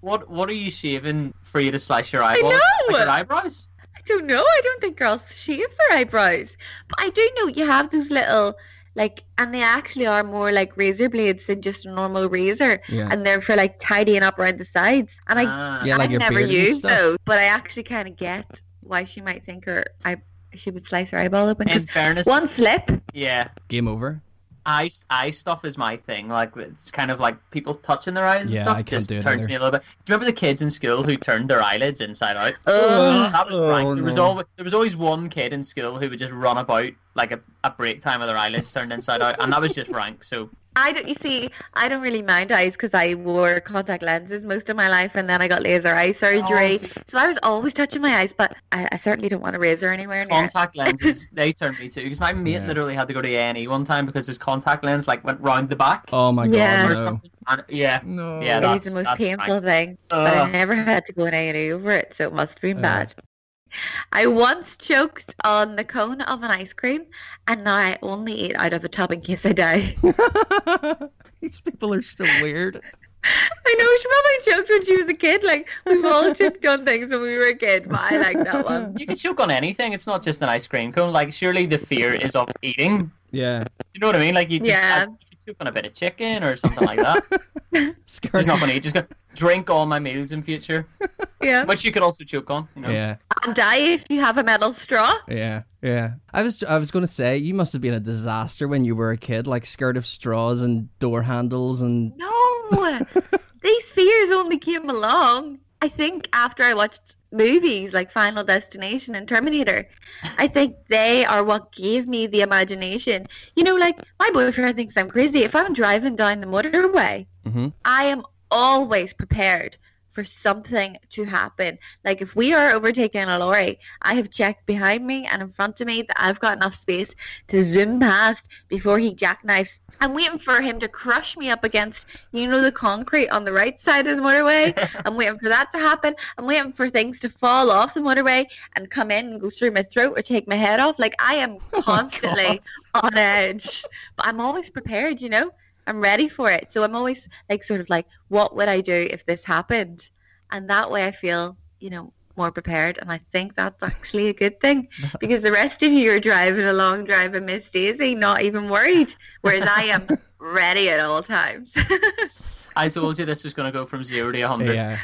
what what are you shaving for you to slice your eyeball? I know! Like your eyebrows? I don't know. I don't think girls shave their eyebrows, but I do know you have those little. Like, and they actually are more like razor blades than just a normal razor, Yeah. and they're for like tidying up around the sides. And I Ah. Yeah, like I've never used those, but I actually kind of get why she might think her I she would slice her eyeball open In because fairness, one slip. yeah, Game over. Eye eye stuff is my thing. Like it's kind of like people touching their eyes and Yeah, stuff. I can't just do it turns either. me a little bit. Do you remember the kids in school who turned their eyelids inside out? Ugh. that was Oh, rank. There was always there was always one kid in school who would just run about like a, a break time with their eyelids turned inside out, and that was just rank. So I don't. You see, I don't really mind eyes because I wore contact lenses most of my life, and then I got laser eye surgery. Oh, so I was always touching my eyes, but I, I certainly don't want a razor anywhere near. contact lenses they turned me too because my mate Yeah. literally had to go to A and E one time because his contact lens like went round the back. Oh my god, Yeah. or no. something. And, yeah. No. Yeah, that's- is the most painful rank. thing, but I never had to go in A and E over it, so it must have been Ugh. bad. I once choked on the cone of an ice cream, and now I only eat out of a tub in case I die. These people are so weird. I know she probably choked when she was a kid. Like we've all choked on things when we were a kid, but I like that one. You can choke on anything. It's not just an ice cream cone. Like surely the fear is of eating. Yeah. You know what I mean? Like you just Yeah. I, you choke on a bit of chicken or something like that. Skirt. Just not gonna eat. Just gonna drink all my meals in future, Yeah. which you could also choke on. You know? Yeah. And die if you have a metal straw. Yeah, yeah. I was I was going to say you must have been a disaster when you were a kid, like scared of straws and door handles and No, these fears only came along. I think after I watched movies like Final Destination and Terminator, I think they are what gave me the imagination. You know, like my boyfriend thinks I'm crazy. If I'm driving down the motorway, hmm I am always prepared for something to happen. Like if we are overtaking a lorry, I have checked behind me and in front of me that I've got enough space to zoom past before he jackknifes. I'm waiting for him to crush me up against, you know, the concrete on the right side of the motorway. I'm waiting for that to happen. I'm waiting for things to fall off the motorway and come in and go through my throat or take my head off. Like I am oh constantly on edge. But I'm always prepared, you know? I'm ready for it. So I'm always like sort of like, what would I do if this happened? And that way I feel, you know, more prepared. And I think that's actually a good thing because the rest of you are driving along, driving Miss Daisy, not even worried. Whereas I am ready at all times. I told you this was gonna go from zero to a hundred yeah.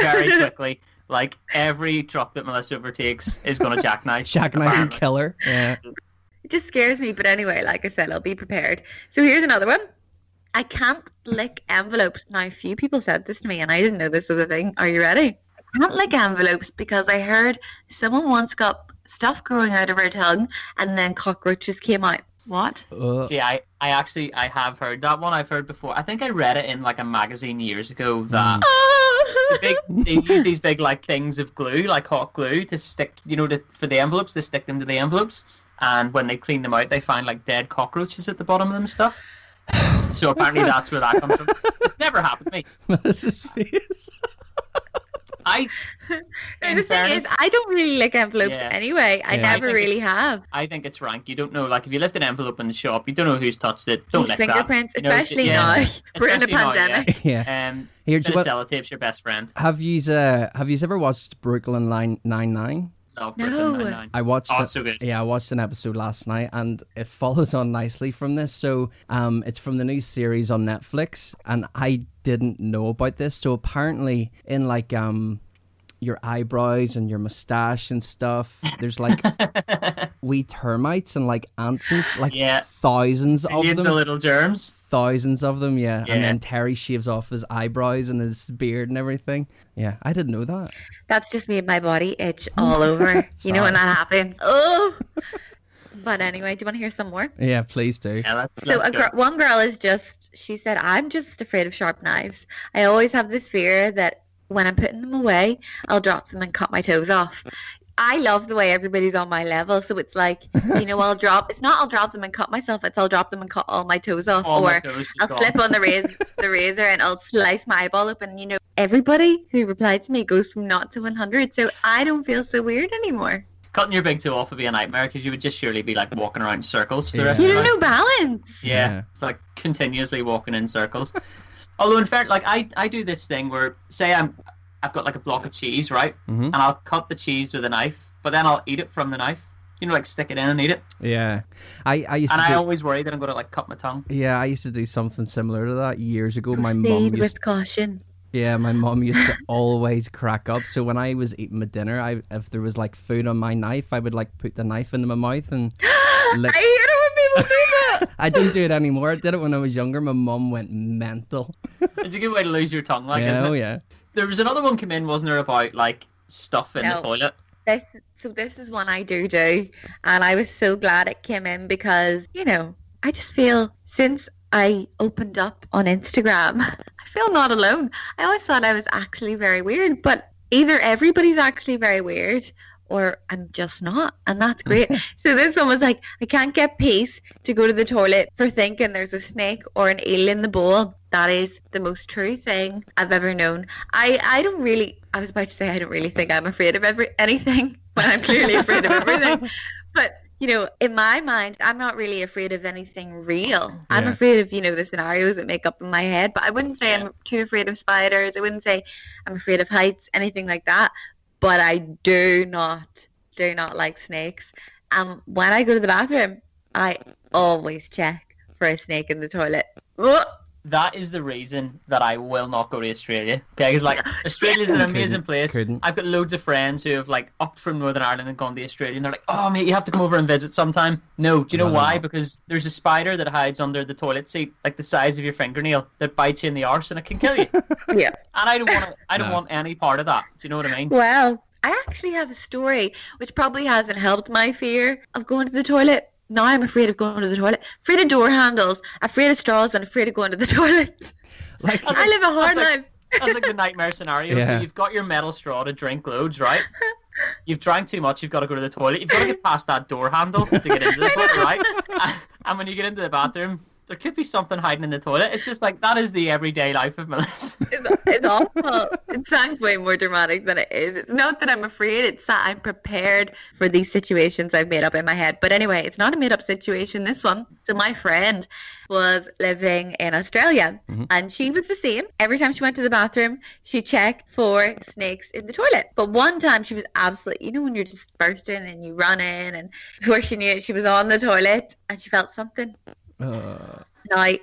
very quickly. Like every truck that Melissa overtakes is gonna jackknife. Jackknife and apparently. killer. Yeah. It just scares me. But anyway, like I said, I'll be prepared. So here's another one. I can't lick envelopes. Now, a few people said this to me, and I didn't know this was a thing. Are you ready? I can't lick envelopes because I heard someone once got stuff growing out of her tongue, and then cockroaches came out. What? Uh, See, I, I actually I have heard that one. I've heard before. I think I read it in like a magazine years ago that big, they use these big like things of glue, like hot glue, to stick, you know, to, for the envelopes. They stick them to the envelopes, and when they clean them out, they find like dead cockroaches at the bottom of them stuff. So apparently that's where that comes from. It's never happened to me. Melissa's face. I, in the thing fairness, is, I don't really like envelopes Yeah. anyway. I Yeah. I never think really have. I think it's rank. You don't know, like if you left an envelope in the shop, you don't know who's touched it. Don't These lick that. fingerprints, You know, especially yeah. now. We're in a Especially now, yeah. pandemic. yeah. Um, Here, bit you of what, sellotape's your best friend. have you uh, have you ever watched Brooklyn Line Nine Nine? No, No. I watched. Oh, it- so good. Yeah, I watched an episode last night, and it follows on nicely from this. So, um, it's from the new series on Netflix, and I didn't know about this. So apparently, in like um, your eyebrows and your mustache and stuff, there's like wee termites and like ants and like Yeah. thousands of Millions them. of little germs. thousands of them, yeah. Yeah. And then Terry shaves off his eyebrows and his beard and everything. Yeah, I didn't know that. That's just made my body itch all over. you know when that happens. Oh. But anyway, do you want to hear some more? Yeah, please do. Yeah, that's, So that's a good. girl, one girl is just, she said, I'm just afraid of sharp knives. I always have this fear that when I'm putting them away, I'll drop them and cut my toes off. I love the way everybody's on my level. So it's like, you know, I'll drop, it's not I'll drop them and cut myself, it's I'll drop them and cut all my toes off. All or toes I'll gone. slip on the razor, the razor and I'll slice my eyeball open. You know, everybody who replied to me goes from not to 100. So I don't feel so weird anymore. Cutting your big toe off would be a nightmare because you would just surely be like walking around in circles for the Yeah. rest You of the don't night. know balance. Yeah. Yeah. It's like continuously walking in circles. Although in fact, like I, I do this thing where say I'm I've got like a block of cheese, right? hmm And I'll cut the cheese with a knife, but then I'll eat it from the knife. You know, like stick it in and eat it. Yeah, I I used And to I do, always worry that I'm gonna like cut my tongue. yeah I used to do something similar to that years ago. My Proceed mom with caution. yeah my mom used to always crack up. So when I was eating my dinner, I if there was like food on my knife, I would like put the knife into my mouth and Lick- I hate it when people do that. I didn't do it anymore. I did it when I was younger. My mom went mental. It's a good way to lose your tongue, like yeah, isn't oh it? yeah. There was another one come in, wasn't there, about like stuff in No. the toilet? This, so this is one I do do, and I was so glad it came in because you know I just feel since I opened up on Instagram, I feel not alone. I always thought I was actually very weird, but either everybody's actually very weird or I'm just not, and that's great. so this one was like, I can't get peace to go to the toilet for thinking there's a snake or an eel in the bowl. That is the most true thing I've ever known. I, I don't really, I was about to say I don't really think I'm afraid of every anything, when I'm clearly afraid of everything. But you know, in my mind, I'm not really afraid of anything real. I'm afraid of, you know, the scenarios that make up in my head. But I wouldn't say I'm too afraid of spiders. I wouldn't say I'm afraid of heights, anything like that. But I do not, do not like snakes. And when I go to the bathroom, I always check for a snake in the toilet. That is the reason that I will not go to Australia. Okay, because like Australia's an amazing Couldn't- place. couldn't. I've got loads of friends who have like upped from Northern Ireland and gone to Australia, and they're like, "Oh mate, you have to come over and visit sometime." No, do you know No, no, why? no. Because there's a spider that hides under the toilet seat, like the size of your fingernail, that bites you in the arse and it can kill you. Yeah, and I don't want. I don't No. want any part of that. Do you know what I mean? Well, I actually have a story which probably hasn't helped my fear of going to the toilet. Now I'm afraid of going to the toilet. Afraid of door handles, afraid of straws, and afraid of going to the toilet. Like, I live a hard That's like- life. That's like the nightmare scenario. Yeah. So you've got your metal straw to drink loads, right? You've drank too much. You've got to go to the toilet. You've got to get past that door handle to get into the toilet, right? And when you get into the bathroom, there could be something hiding in the toilet. It's just like that is the everyday life of Melissa. It's, it's awful. It sounds way more dramatic than it is. It's not that I'm afraid. It's that I'm prepared for these situations I've made up in my head. But anyway, it's not a made up situation, this one. So my friend was living in Australia mm-hmm. and she was the same. Every time she went to the bathroom, she checked for snakes in the toilet. But one time she was absolutely, you know, when you're just bursting and you run in and before she knew it, she was on the toilet and she felt something uh,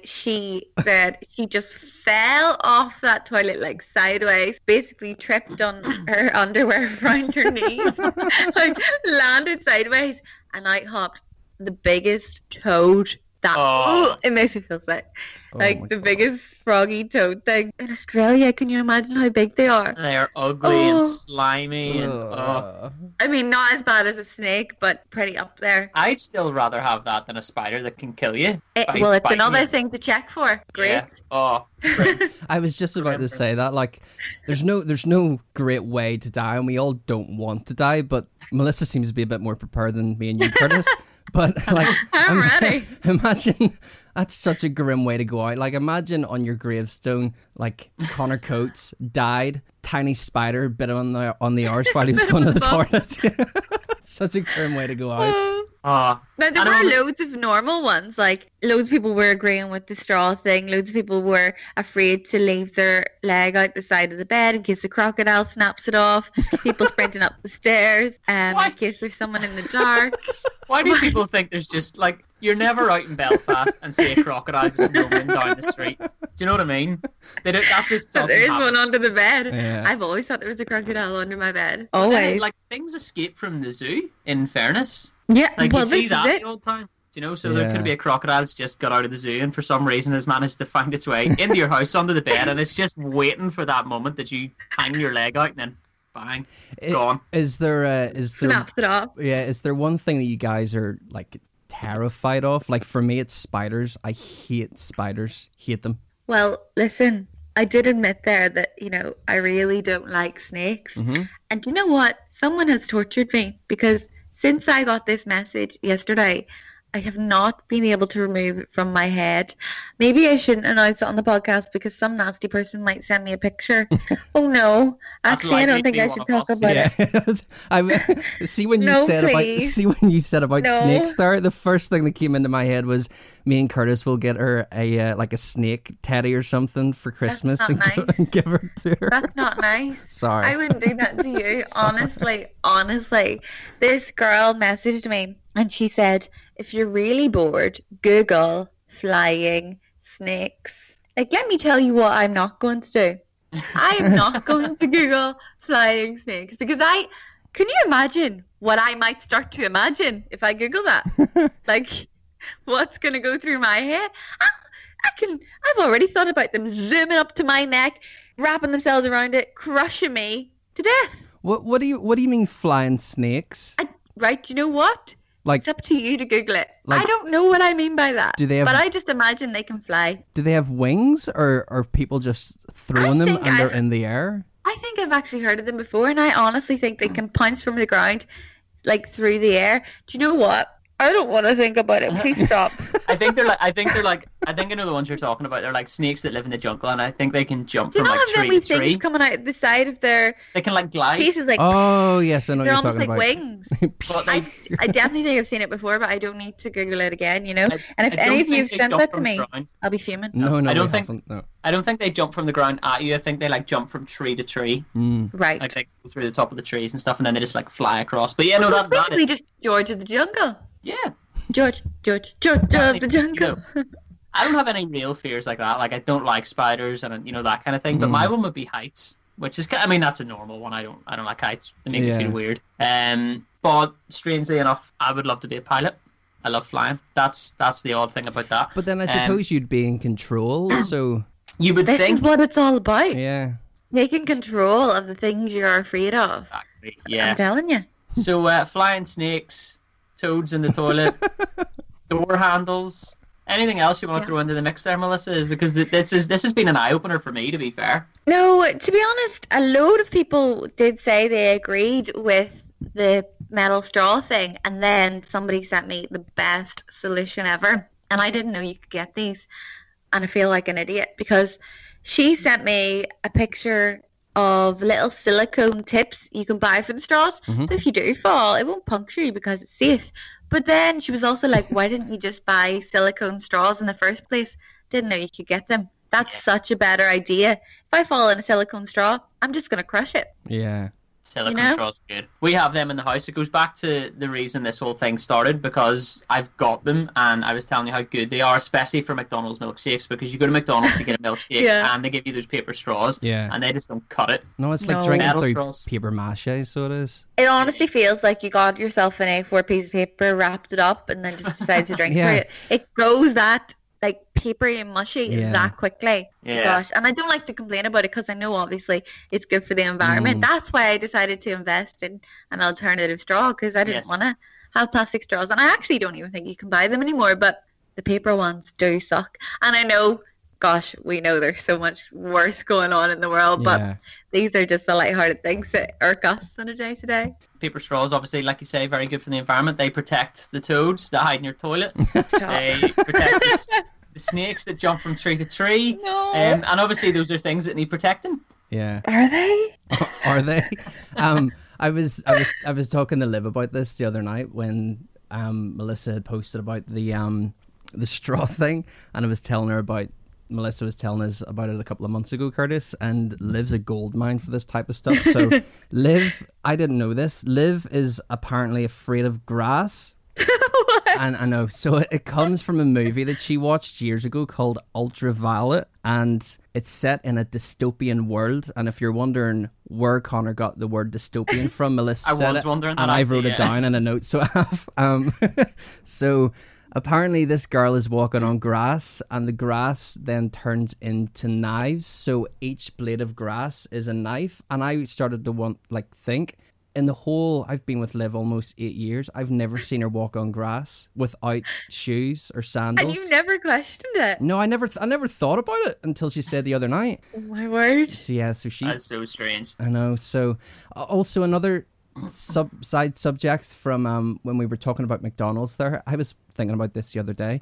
she said she just fell off that toilet like sideways, basically tripped on her underwear around her knees, like landed sideways, and I hopped the biggest toad. That Oh. it makes me feel sick. oh like the God. biggest froggy toad thing in Australia. Can you imagine how big they are? They are ugly Oh. and slimy, and oh. Uh, I mean, not as bad as a snake, but pretty up there. I'd still rather have that than a spider that can kill you. It, well, it's another you. thing to check for. Great. Yeah. Oh, great. I was just about to say that. Like, there's no, there's no great way to die, and we all don't want to die. But Melissa seems to be a bit more prepared than me and you, Curtis. But like, I'm ready. Imagine that's such a grim way to go out. Like, imagine on your gravestone, like Connor Coates died, tiny spider bit him on the on the arse while he was going to the toilet. such a grim way to go out. Oh, Now there were don't- loads of normal ones. Like loads of people were agreeing with the straw thing. Loads of people were afraid to leave their leg out the side of the bed in case the crocodile snaps it off. People sprinting up the stairs um, in case there's someone in the dark. Why do people think there's just like you're never out in Belfast and see a crocodile just roaming down the street? Do you know what I mean? They don't, that just doesn't there is happen. one under the bed. Yeah. I've always thought there was a crocodile under my bed. And Always. it, like things escape from the zoo. In fairness, yeah. like well, you see this that is it. the old time. Do you know? So there could be a crocodile that's just got out of the zoo and for some reason has managed to find its way into your house under the bed and it's just waiting for that moment that you hang your leg out and then bang, I- gone. Is there, uh, is there, Snaps it off. yeah, is there one thing that you guys are like terrified of? Like for me, it's spiders. I hate spiders. Hate them. Well, listen. I did admit there that you know I really don't like snakes. hmm And you know what? Someone has tortured me because since I got this message yesterday, I have not been able to remove it from my head. Maybe I shouldn't announce it on the podcast because some nasty person might send me a picture. oh no. Actually, I don't think I should talk us. about it. yeah, I see when you No, said please. about see when you said about No. snakes there. The first thing that came into my head was me and Curtis will get her a uh, like a snake teddy or something for Christmas not and, go- and give her to her. That's not nice. Sorry. I wouldn't do that to you. honestly, honestly. This girl messaged me and she said, if you're really bored, Google flying snakes. Like, let me tell you what I'm not going to do. I am not going to Google flying snakes because I can you imagine what I might start to imagine if I Google that? like, what's going to go through my head? I, I can. I've already thought about them zooming up to my neck, wrapping themselves around it, crushing me to death. What what do you what do you mean flying snakes? I, right? You know what? Like It's up to you to Google it. Like- I don't know what I mean by that. Do they have- But I just imagine they can fly. do they have wings or are people just throwing them and they're in the air? I think I've actually heard of them before, and I honestly think they can pounce from the ground, like through the air. Do you know what? I don't want to think about it. Please stop. I think they're like. I think they're like. I think I know the ones you're talking about. They're like snakes that live in the jungle, and I think they can jump Do you from not like have them tree wee to tree. things coming out the side of their They can like glide. faces like Oh yes, I know what they're you're almost talking like about. wings? But I, they, I definitely think I've seen it before, but I don't need to Google it again, you know? I- and if any of you think have sent that to me, ground. I'll be fuming. No, no, I don't think- no. I don't think they jump from the ground at you. I think they like jump from tree to tree, Mm. Right. like they go through the top of the trees and stuff, and then they just like fly across. But yeah, no, so that, basically is, just George of the Jungle. Yeah. George, George, George Yeah, of the you Jungle. I don't have any real fears like that. Like I don't like spiders and you know that kind of thing. But Mm. my one would be heights, which is I mean that's a normal one. I don't I don't like heights. They make Yeah. me feel weird. Um, but strangely enough, I would love to be a pilot. I love flying. That's that's the odd thing about that. But then I Um, suppose you'd be in control. So You would This think. is what it's all about. yeah, Taking control of the things you're afraid of. Exactly. Yeah. I'm telling you. So uh, flying snakes, toads in the toilet, door handles. Anything else you want to throw into the mix there, Melissa? Is because this is this has been an eye opener for me. To be fair, No, to be honest, a load of people did say they agreed with the metal straw thing, and then somebody sent me the best solution ever. And I didn't know you could get these, and I feel like an idiot because she sent me a picture of little silicone tips you can buy for the straws. Mhm. So if you do fall, it won't puncture you because it's safe. But then she was also like, why didn't you just buy silicone straws in the first place? Didn't know you could get them. That's such a better idea. If I fall in a silicone straw, I'm just going to crush it. yeah. Silicone You know? good. We have them in the house. It goes back to the reason this whole thing started because I've got them and I was telling you how good they are, especially for McDonald's milkshakes. Because you go to McDonald's, you get a milkshake, Yeah. and they give you those paper straws, Yeah. and they just don't cut it. No, it's like No. drinking Metal through straws. paper mache. So it is. It honestly feels like you got yourself an A4 piece of paper, wrapped it up, and then just decided to drink Yeah. through it. It goes that like papery and mushy Yeah. that quickly. Yeah. Gosh, and I don't like to complain about it because I know obviously it's good for the environment. Mm. That's why I decided to invest in an alternative straw because I didn't Yes. want to have plastic straws, and I actually don't even think you can buy them anymore. But the paper ones do suck, and I know. Gosh, we know there's so much worse going on in the world, but these are just the lighthearted things that irk us on a day to day. Paper straws, obviously, like you say, very good for the environment. They protect the toads that hide in your toilet. They protect the, the snakes that jump from tree to tree. No. Um, and obviously, those are things that need protecting. Yeah. Are they? Are they? Um, I was I was I was talking to Liv about this the other night when um Melissa had posted about the um the straw thing, and I was telling her about Melissa was telling us about it a couple of months ago, Curtis, and Liv's a gold mine for this type of stuff. So Liv, I didn't know this. Liv is apparently afraid of grass. And I know. So it, it comes from a movie that she watched years ago called Ultraviolet, and it's set in a dystopian world. And if you're wondering where Connor got the word dystopian from, Melissa I said was it, wondering that and I actually, wrote it down in a note. So I have. Um, so apparently, this girl is walking on grass, and the grass then turns into knives. So each blade of grass is a knife, and I started to want like think in the whole I've been with Liv almost eight years, I've never seen her walk on grass without shoes or sandals. And you never questioned it. No, I never, th- I never thought about it until she said the other night. Oh my word. So yeah, so she, That's so strange. I know. So uh, also another sub side subject from um when we were talking about McDonald's. There, I was thinking about this the other day.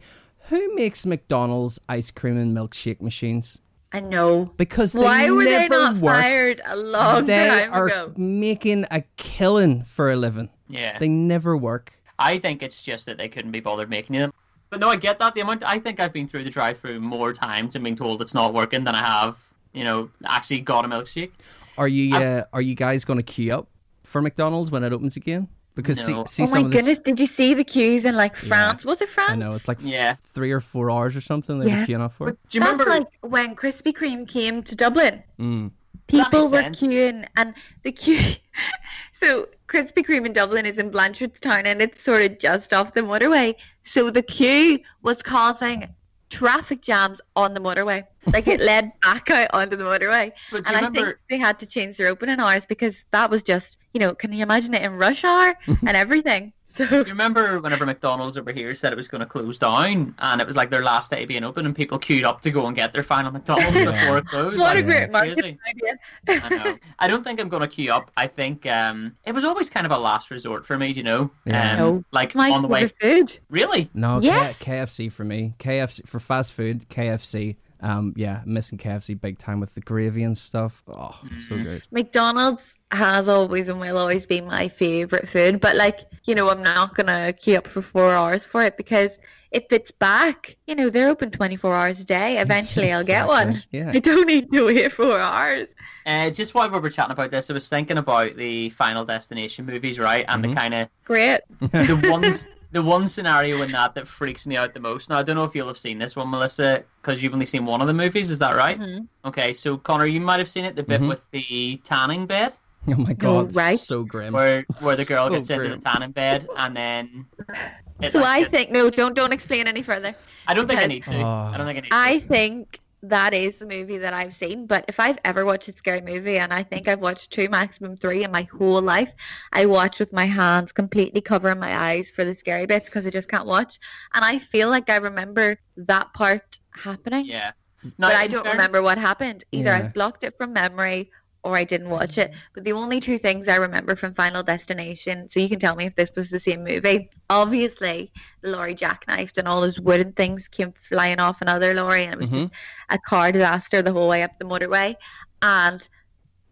Who makes McDonald's ice cream and milkshake machines? I know. Because they Why were they never not work. fired a long they time are ago? making a killing for a living. Yeah. They never work. I think it's just that they couldn't be bothered making them. But no, I get that. The amount I think I've been through the drive-through more times and being told it's not working than I have, you know, actually got a milkshake. Are you uh, are you guys going to queue up for McDonald's when it opens again? Because No. see, see Oh some my of this, goodness, did you see the queues in like France? Was it France? I know it's like Yeah. three or four hours or something they Yeah. were queuing up for. But do you That's remember? like when Krispy Kreme came to Dublin. Mm. People were sense. queuing and the queue so Krispy Kreme in Dublin is in Blanchardstown and it's sort of just off the motorway. So the queue was causing traffic jams on the motorway. Like it led back out onto the motorway. but And you I think they had to change their opening hours because that was just you know, can you imagine it in rush hour and everything? So Do you remember whenever McDonald's over here said it was going to close down, and it was like their last day being open, and people queued up to go and get their final McDonald's Yeah. before it closed? what a great marketing crazy. idea. I know. I don't think I'm going to queue up. I think um, it was always kind of a last resort for me, you know? Yeah. Um, No. Like My on the way. favorite food. Really? No, Yes. K- KFC for me. KFC for fast food. KFC. Um, yeah, missing KFC big time with the gravy and stuff. Oh, so Mm. good. McDonald's has always and will always be my favorite food, but like, you know, I'm not gonna queue up for four hours for it because if it's back, you know, they're open 24 hours a day. Eventually I'll get one. Yeah. I don't need to wait four hours. Uh, just while we were chatting about this, I was thinking about the Final Destination movies, right? And Mhm. the kind of Great. the ones the one scenario in that that freaks me out the most. Now I don't know if you'll have seen this one, Melissa, because you've only seen one of the movies. Is that right? Mhm. Okay, so Connor, you might have seen it. The bit Mhm. with the tanning bed, Oh my god, right. so grim. where where the girl So gets into the tanning bed, and then. So like, I think no, don't don't explain any further. I don't think I need to. I don't think I need. To. I think that is the movie that I've seen. But if I've ever watched a scary movie, and I think I've watched two, maximum three in my whole life, I watch with my hands completely covering my eyes for the scary bits because I just can't watch. And I feel like I remember that part happening, Yeah. No, but I don't fairness- remember what happened. Either Yeah. I've blocked it from memory or I didn't watch it. Mm-hmm. But the only two things I remember from Final Destination, so you can tell me if this was the same movie. Obviously, the lorry jackknifed and all those wooden things came flying off another lorry, and it was just mm-hmm. a car disaster the whole way up the motorway. And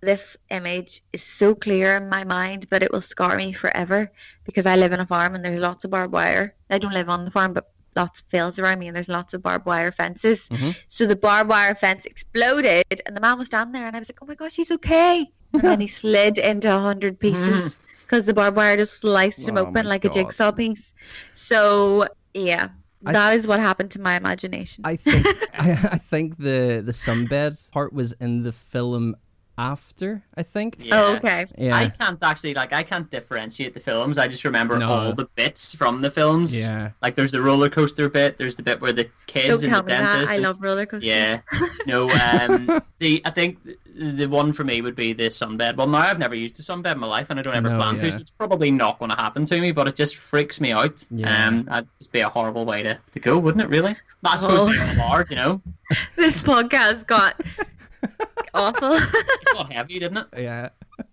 this image is so clear in my mind, but it will scar me forever because I live in a farm and there's lots of barbed wire. I don't live on the farm, but lots of fields around me and there's lots of barbed wire fences. Mhm. So the barbed wire fence exploded and the man was standing there and I was like, oh my gosh, he's okay. And then he slid into a hundred pieces because the barbed wire just sliced him Oh open like God. a jigsaw piece. So yeah, I- that is what happened to my imagination. I think I, I think the the sunbed part was in the film after. I think. Yeah. Oh, okay. Yeah. I can't actually like I can't differentiate the films. I just remember No. all the bits from the films. Yeah. Like there's the roller coaster bit. There's the bit where the kids Don't in tell the me that. dentist. I and- love roller coasters. Yeah. No. Um. the I think the, the one for me would be the sunbed. Well, now I've never used a sunbed in my life, and I don't ever No, plan yeah. to. So it's probably not going to happen to me. But it just freaks me out. Yeah. Um. That'd just be a horrible way to, to go, wouldn't it? Really. Not supposed to Oh. be hard, you know. This podcast got awful. It got heavy, didn't it? Yeah.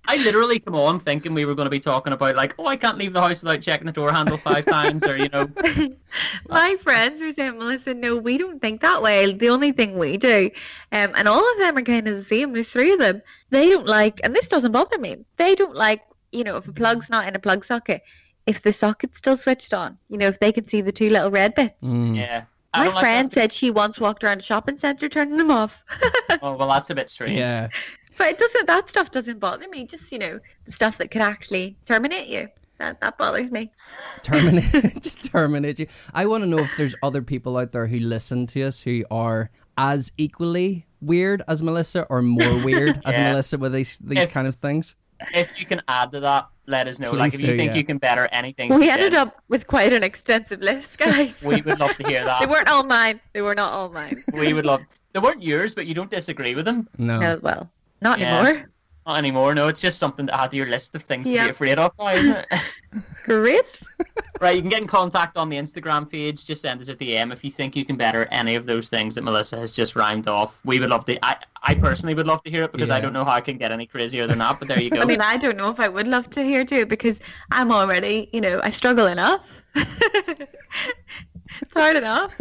I literally come on thinking we were going to be talking about like, oh, I can't leave the house without checking the door handle five times, or you know, My friends were saying, Melissa, no, we don't think that way. The only thing we do, um, and all of them are kind of the same. There's three of them. They don't like, and this doesn't bother me. They don't like, you know, if a plug's not in a plug socket, if the socket's still switched on, you know, if they can see the two little red bits. Mm. yeah. I My don't like friend said she once walked around a shopping centre turning them off. Oh well, that's a bit strange. Yeah. But it doesn't. That stuff doesn't bother me. Just you know, the stuff that could actually terminate you. That that bothers me. terminate terminate you. I want to know if there's other people out there who listen to us who are as equally weird as Melissa or more weird as Melissa with these these If- kind of things. If you can add to that, let us know. like if you do, think yeah. you can better anything, We ended said, up with quite an extensive list, guys. We would love to hear that. they weren't all mine. They were not all mine. We would love. They weren't yours, but you don't disagree with them. No. No, well, not Yeah. anymore. Not anymore. No, it's just something to add to your list of things to be afraid of now, isn't it? Great. right, you can get in contact on the Instagram page. Just send us a DM if you think you can better any of those things that Melissa has just rhymed off. We would love to. I, I personally would love to hear it because I don't know how I can get any crazier than that. But there you go. I mean, I don't know if I would love to hear too because I'm already, you know, I struggle enough. it's hard enough.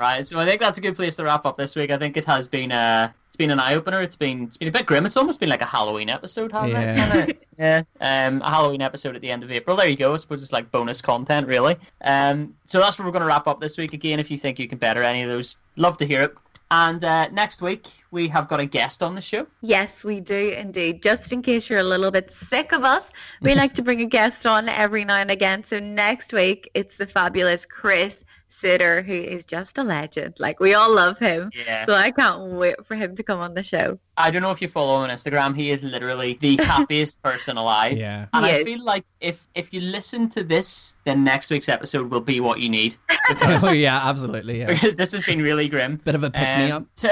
Right, so I think that's a good place to wrap up this week. I think it has been uh it's been an eye opener. It's been it's been a bit grim. It's almost been like a Halloween episode, hasn't it? Yeah. Kinda- yeah. Um, a Halloween episode at the end of April. There you go. I suppose it's like bonus content, really. Um, so that's where we're going to wrap up this week. Again, if you think you can better any of those, love to hear it. And uh, next week we have got a guest on the show. Yes, we do indeed. Just in case you're a little bit sick of us, we like to bring a guest on every now and again. So next week, it's the fabulous Chris Suter, who is just a legend. Like we all love him. Yeah. So I can't wait for him to come on the show. I don't know if you follow him on Instagram. He is literally the happiest person alive. Yeah. And He I is. feel like if if you listen to this, then next week's episode will be what you need because, oh yeah, absolutely. Yeah. because this has been really grim. Bit of a pick me Um, up. so,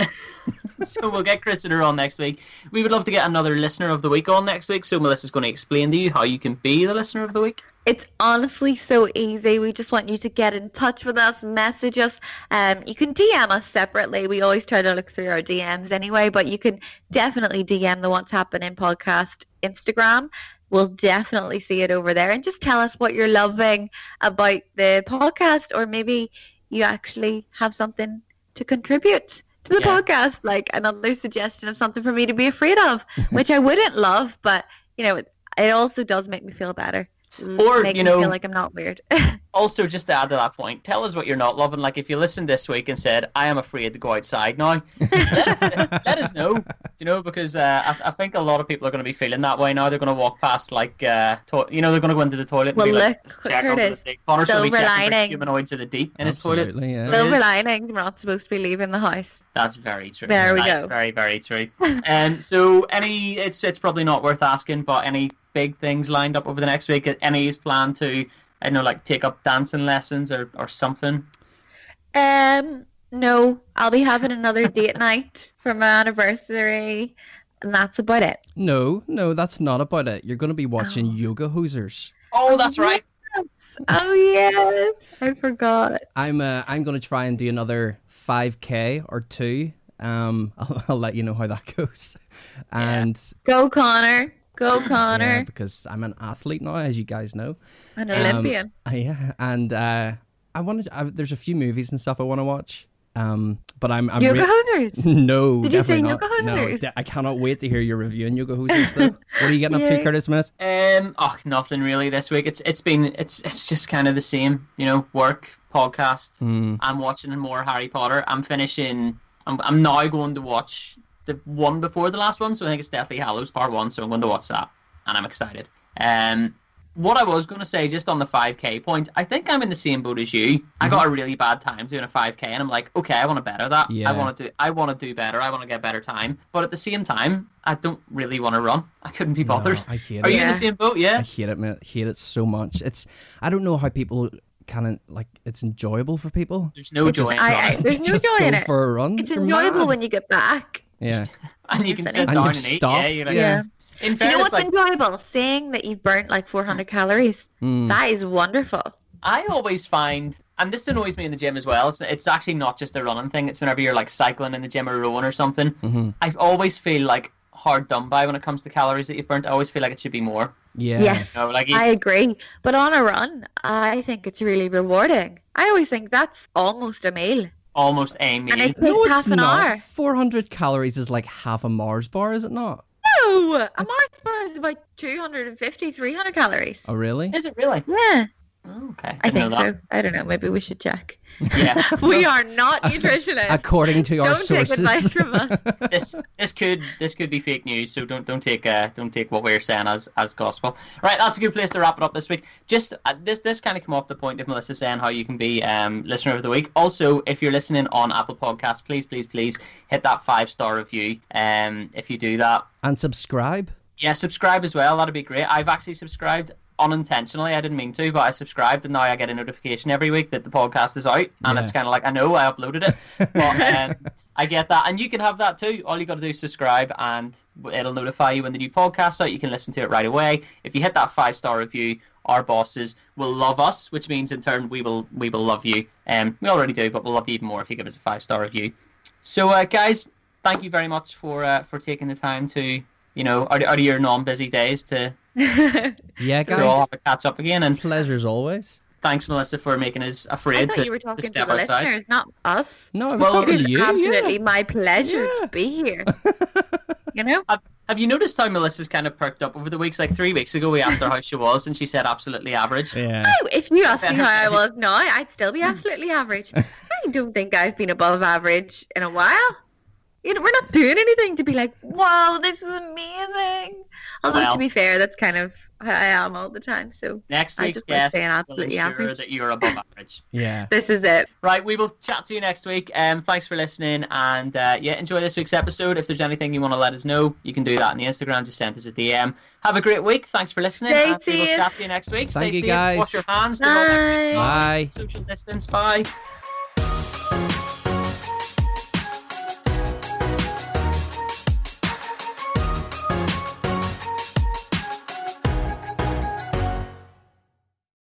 so we'll get Christopher on next week. We would love to get another listener of the week on next week. So Melissa's going to explain to you how you can be the listener of the week. It's honestly so easy. We just want you to get in touch with us, message us. Um, you can DM us separately. We always try to look through our DMs anyway, but you can definitely DM the What's Happening podcast Instagram. We'll definitely see it over there and just tell us what you're loving about the podcast or maybe you actually have something to contribute to the Yeah. podcast, like another suggestion of something for me to be afraid of, which I wouldn't love, but you know, it, it also does make me feel better. Or, make you me know- feel like I'm not weird. Also, just to add to that point, tell us what you're not loving. Like if you listened this week and said, "I am afraid to go outside now," let, us, let us know. You know, because uh, I, I think a lot of people are going to be feeling that way now. They're going to walk past, like, uh, to- you know, they're going to go into the toilet. And Well, be like, look, "Just check Curtis, under the sink." Connor's going to silver checking for linings. humanoids of the deep in his toilet. Absolutely, yeah. Silver is. linings, we're not supposed to be leaving the house. That's very true. There we That's go. very, very true. And so, any, it's it's probably not worth asking, but any big things lined up over the next week? Any is planned to, I don't know, like take up dancing lessons or, or something? Um, no, I'll be having another date night for my anniversary, and that's about it. No, no, that's not about it. You're going to be watching Oh. Yoga Hosers. Oh, that's right. Oh yes, I forgot. I'm uh, I'm going to try and do another 5k or two. Um, I'll, I'll let you know how that goes. And Go Connor, go yeah, Connor, because I'm an athlete now, as you guys know. an Um, Olympian. Yeah, and uh, I wanted. I, there's a few movies and stuff I want to watch. Um, but I'm. I'm Yoga re- hosers. no, Did you say definitely not. Yoga No, I cannot wait to hear your review on Yoga Hosers. Though, what are you getting up to, Yay. Curtis Smith? Um, oh, nothing really this week. It's it's been it's it's just kind of the same, you know, work, podcast. Hmm. I'm watching more Harry Potter. I'm finishing. I'm I'm now going to watch the one before the last one, so I think it's Deathly Hallows Part One. So I'm going to watch that, and I'm excited. Um, what I was going to say, just on the 5k point, I think I'm in the same boat as you. I got a really bad time doing a 5k, and I'm like, okay, I want to better that. Yeah. I want to do. I want to do better. I want to get better time. But at the same time, I don't really want to run. I couldn't be bothered. No, I hate Are it. you in the same boat? Yeah. I hate it, man. I hate it so much. It's. I don't know how people can of like. It's enjoyable for people. There's no It's joy just- in I- I- There's no joy in it. For a run. It's You're enjoyable mad. when you get back. Yeah. and you can And sit you've down and, eat. stopped. Yeah, you're like, Yeah. In Do you know what's like, enjoyable? Saying that you've burnt like 400 calories. Mm. That is wonderful. I always find, and this annoys me in the gym as well. It's, it's actually not just a running thing. It's whenever you're like cycling in the gym or rowing or something. Mhm. I always feel like hard done by when it comes to calories that you've burnt. I always feel like it should be more. Yeah. Yes, You know, like you, I agree. But on a run, I think it's really rewarding. I always think that's almost a meal. Almost a meal. And it takes No, it's half an not. hour. 400 calories is like half a Mars bar, is it not? No, a Mars bar is about 250, 300 calories. Oh, really? Is it really? Yeah, Oh, okay. I Didn't think so. I don't know. Maybe we should check. That. Yeah. we are not nutritionists. According to our Don't take advice from us. this this could this could be fake news, so don't don't take uh, don't take what we're saying as as gospel. Right, that's a good place to wrap it up this week. Just uh, this this kind of come off the point of Melissa saying how you can be um, listener of the week. Also, if you're listening on Apple Podcasts, please please please hit that five star review. Um, if you do that, and subscribe. yeah, subscribe as well. That'd be great. I've actually subscribed unintentionally. I didn't mean to, but I subscribed, and now I get a notification every week that the podcast is out, and Yeah. it's kind of like I know I uploaded it, but um, I get that, and you can have that too. All you got to do is subscribe, and it'll notify you when the new podcast's out. You can listen to it right away. If you hit that five star review, our bosses will love us, which means in turn we will we will love you. Um, we already do, but we'll love you even more if you give us a five star review. So, uh, guys, thank you very much for uh, for taking the time to you know out, out of your non-busy days to Yeah, to all guys. have a catch up again. And Pleasures always. thanks, Melissa, for making us I afraid thought to, you were talking to, step the outside. listeners, not us. No, I was Well, talking It to you. absolutely yeah. my pleasure Yeah. to be here. you know? Have you noticed how Melissa's kind of perked up over the weeks? Like three weeks ago, we asked her how she was, and she said absolutely average. Yeah. Oh, if you asked me how I was now, I'd still be absolutely average. I don't think I've been above average in a while. You know, we're not doing anything to be like, wow, this is amazing. Although Well- to be fair, that's kind of how I am all the time. So Next I week's just wanna guest say an will absolutely ensure that you're above average. Yeah. this is it. Right, we will chat to you next week. Um, thanks for listening, and uh, yeah, enjoy this week's episode. If there's anything you want to let us know, you can do that on the Instagram. Just send us a DM. Have a great week. Thanks for listening. Stay and we will safe. chat to you next week. Thank Stay you, safe. guys. Wash your hands. do all that good Bye. Bye. Social distance. Bye.